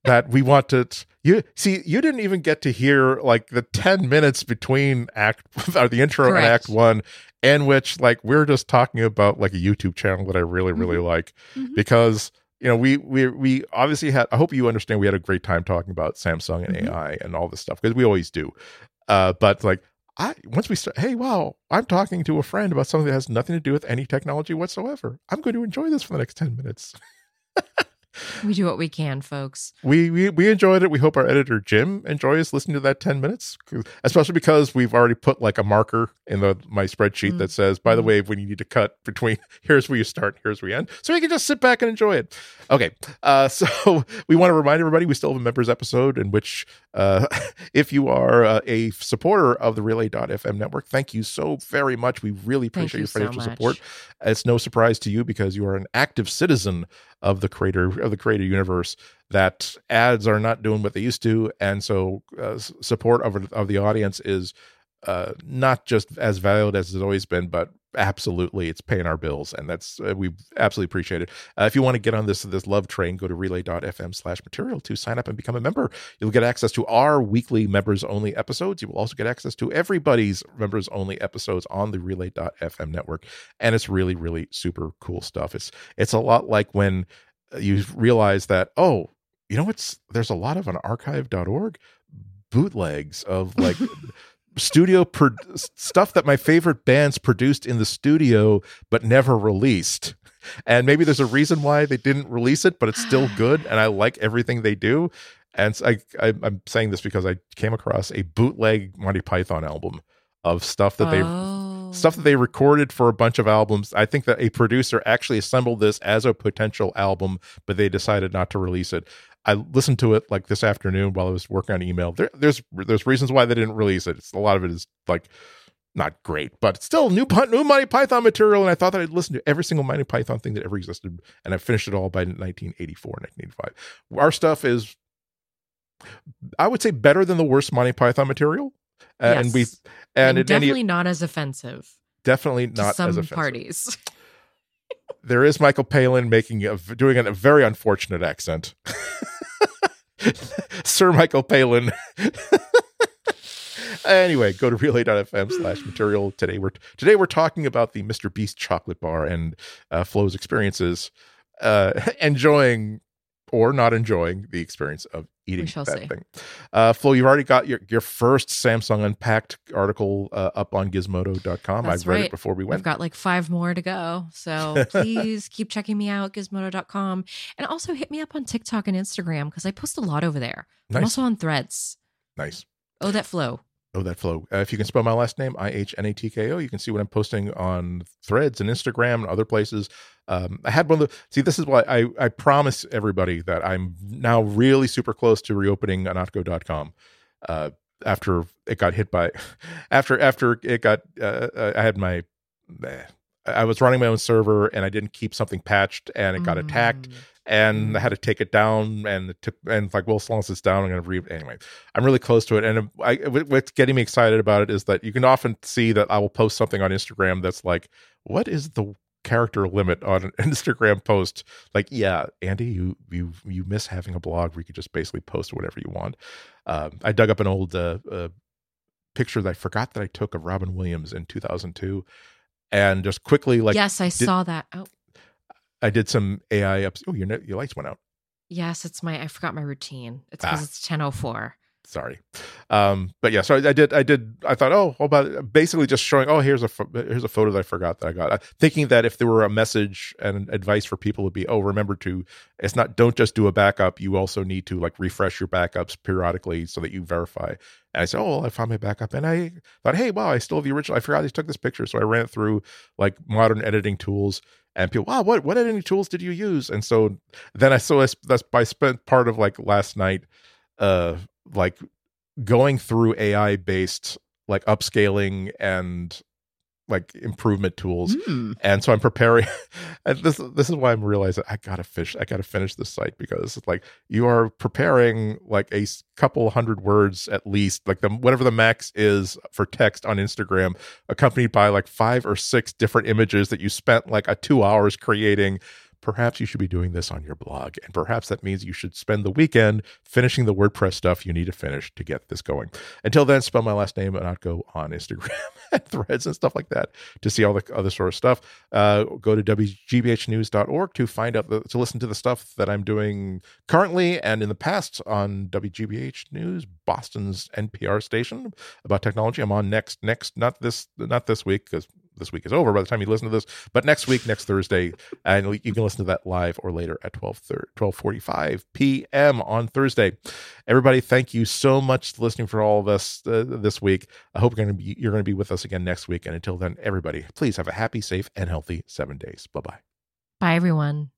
that we wanted you see you didn't even get to hear like the 10 minutes between act [laughs] or the intro Correct. and act 1 in which like we're just talking about like a YouTube channel that I really really mm-hmm. like mm-hmm. because you know, we we we obviously had. I hope you understand. We had a great time talking about Samsung and mm-hmm. AI and all this stuff because we always do. Uh, but like, I once we start, hey, wow, I'm talking to a friend about something that has nothing to do with any technology whatsoever. I'm going to enjoy this for the next ten minutes. [laughs] we do what we can, folks. We, we we enjoyed it. We hope our editor Jim enjoys listening to that ten minutes, especially because we've already put like a marker in the my spreadsheet mm. that says, by the mm. way, when you need to cut between [laughs] here's where you start, here's where you end, so you can just sit back and enjoy it. Okay, uh, [laughs] so we want to remind everybody we still have a members episode in which, uh, [laughs] if you are uh, a supporter of the Relay.fm network, thank you so very much. We really appreciate you your financial so support. It's no surprise to you because you are an active citizen of the creator of the creator universe that ads are not doing what they used to. And so uh, support of, of the audience is uh, not just as valued as it's always been but absolutely it's paying our bills and that's uh, we absolutely appreciate it. Uh, if you want to get on this this love train go to relay.fm slash material to sign up and become a member. You'll get access to our weekly members only episodes. You will also get access to everybody's members only episodes on the relay.fm network and it's really really super cool stuff. It's it's a lot like when you realize that oh you know what's there's a lot of on archive.org bootlegs of like [laughs] studio pro- stuff that my favorite bands produced in the studio but never released and maybe there's a reason why they didn't release it but it's still [sighs] good and i like everything they do and I, I i'm saying this because i came across a bootleg monty python album of stuff that they oh. stuff that they oh. recorded for a bunch of albums. I think that a producer actually assembled this as a potential album, but they decided not to release it. I listened to it like this afternoon while I was working on email. There, there's there's reasons why they didn't release it. It's, a lot of it is like not great, but it's still new new Monty Python material. And I thought that I'd listen to every single Monty Python thing that ever existed, and I finished it all by 1984, 1985. Our stuff is, I would say, better than the worst Monty Python material, uh, and we and, and definitely it- not as offensive definitely not some as offensive. parties. there is Michael Palin making a doing a very unfortunate accent. [laughs] [laughs] Sir Michael Palin. anyway, go to relay.fm slash material. Today we're today we're talking about the Mr. Beast chocolate bar and uh, Flo's experiences, uh, [laughs] enjoying or not enjoying the experience of eating We shall that see. thing. Uh, Flo, you've already got your, your first Samsung Unpacked article uh, up on gizmodo.com. That's I've read it right. before we went. I've got like five more to go. So [laughs] please keep checking me out, gizmodo.com. And also hit me up on TikTok and Instagram because I post a lot over there. I'm also on threads. nice. Oh, that flow. Oh, that flow. Uh, if you can spell my last name, I H N A T K O, you can see what I'm posting on threads and Instagram and other places. Um, I had one of the, see, this is why I, I promise everybody that I'm now really super close to reopening ihnatko.com. Uh, after it got hit by, [laughs] after, after it got, uh, uh, I had my, I was running my own server and I didn't keep something patched and it got attacked Mm. and I had to take it down and it took and it's like well as long as it's down I'm gonna re anyway I'm really close to it and I, what's getting me excited about it is that you can often see that I will post something on Instagram that's like what is the character limit on an [laughs] Instagram post like yeah Andy you you you miss having a blog where you could just basically post whatever you want um, I dug up an old uh, uh, picture that I forgot that I took of Robin Williams in 2002 and just quickly like yes, I saw that. Oh, I did some AI ups oh your your lights went out yes, it's my, I forgot my routine. It's because Ah. it's 1004. Sorry. Um but yeah so I, I did i did i thought oh about basically just showing oh here's a pho- here's a photo that i forgot that i got Uh, thinking that if there were a message and advice for people would be oh remember to it's not don't just do a backup you also need to like refresh your backups periodically so that you verify. And i said oh well, i found my backup and i thought hey wow i still have the original i forgot i took this picture so i ran through like modern editing tools and people wow what what editing tools did you use? And so then i so I, that's i spent part of like last night uh like going through AI based like upscaling and like improvement tools. Mm. And so I'm preparing [laughs] and this this is why I'm realizing I gotta fish I gotta finish this site because it's like you are preparing like a couple hundred words at least, like the whatever the max is for text on Instagram, accompanied by like five or six different images that you spent like a two hours creating. Perhaps you should be doing this on your blog. And perhaps that means you should spend the weekend finishing the WordPress stuff you need to finish to get this going. Until then, spell my last name Ihnatko on Instagram [laughs] and threads and stuff like that to see all the other sort of stuff. Uh, go to wgbhnews.org to find out, the, to listen to the stuff that I'm doing currently and in the past on WGBH News, Boston's NPR station about technology. I'm on next, next, not this, not this week because this week is over by the time you listen to this, but next week, next Thursday, and you can listen to that live or later at 12 12:45 p.m. on Thursday. Everybody, thank you so much for listening for all of us uh, this week. I hope you're going to be you're going to be with us again next week. And until then, everybody, please have a happy, safe, and healthy seven days. Bye bye. Bye, everyone.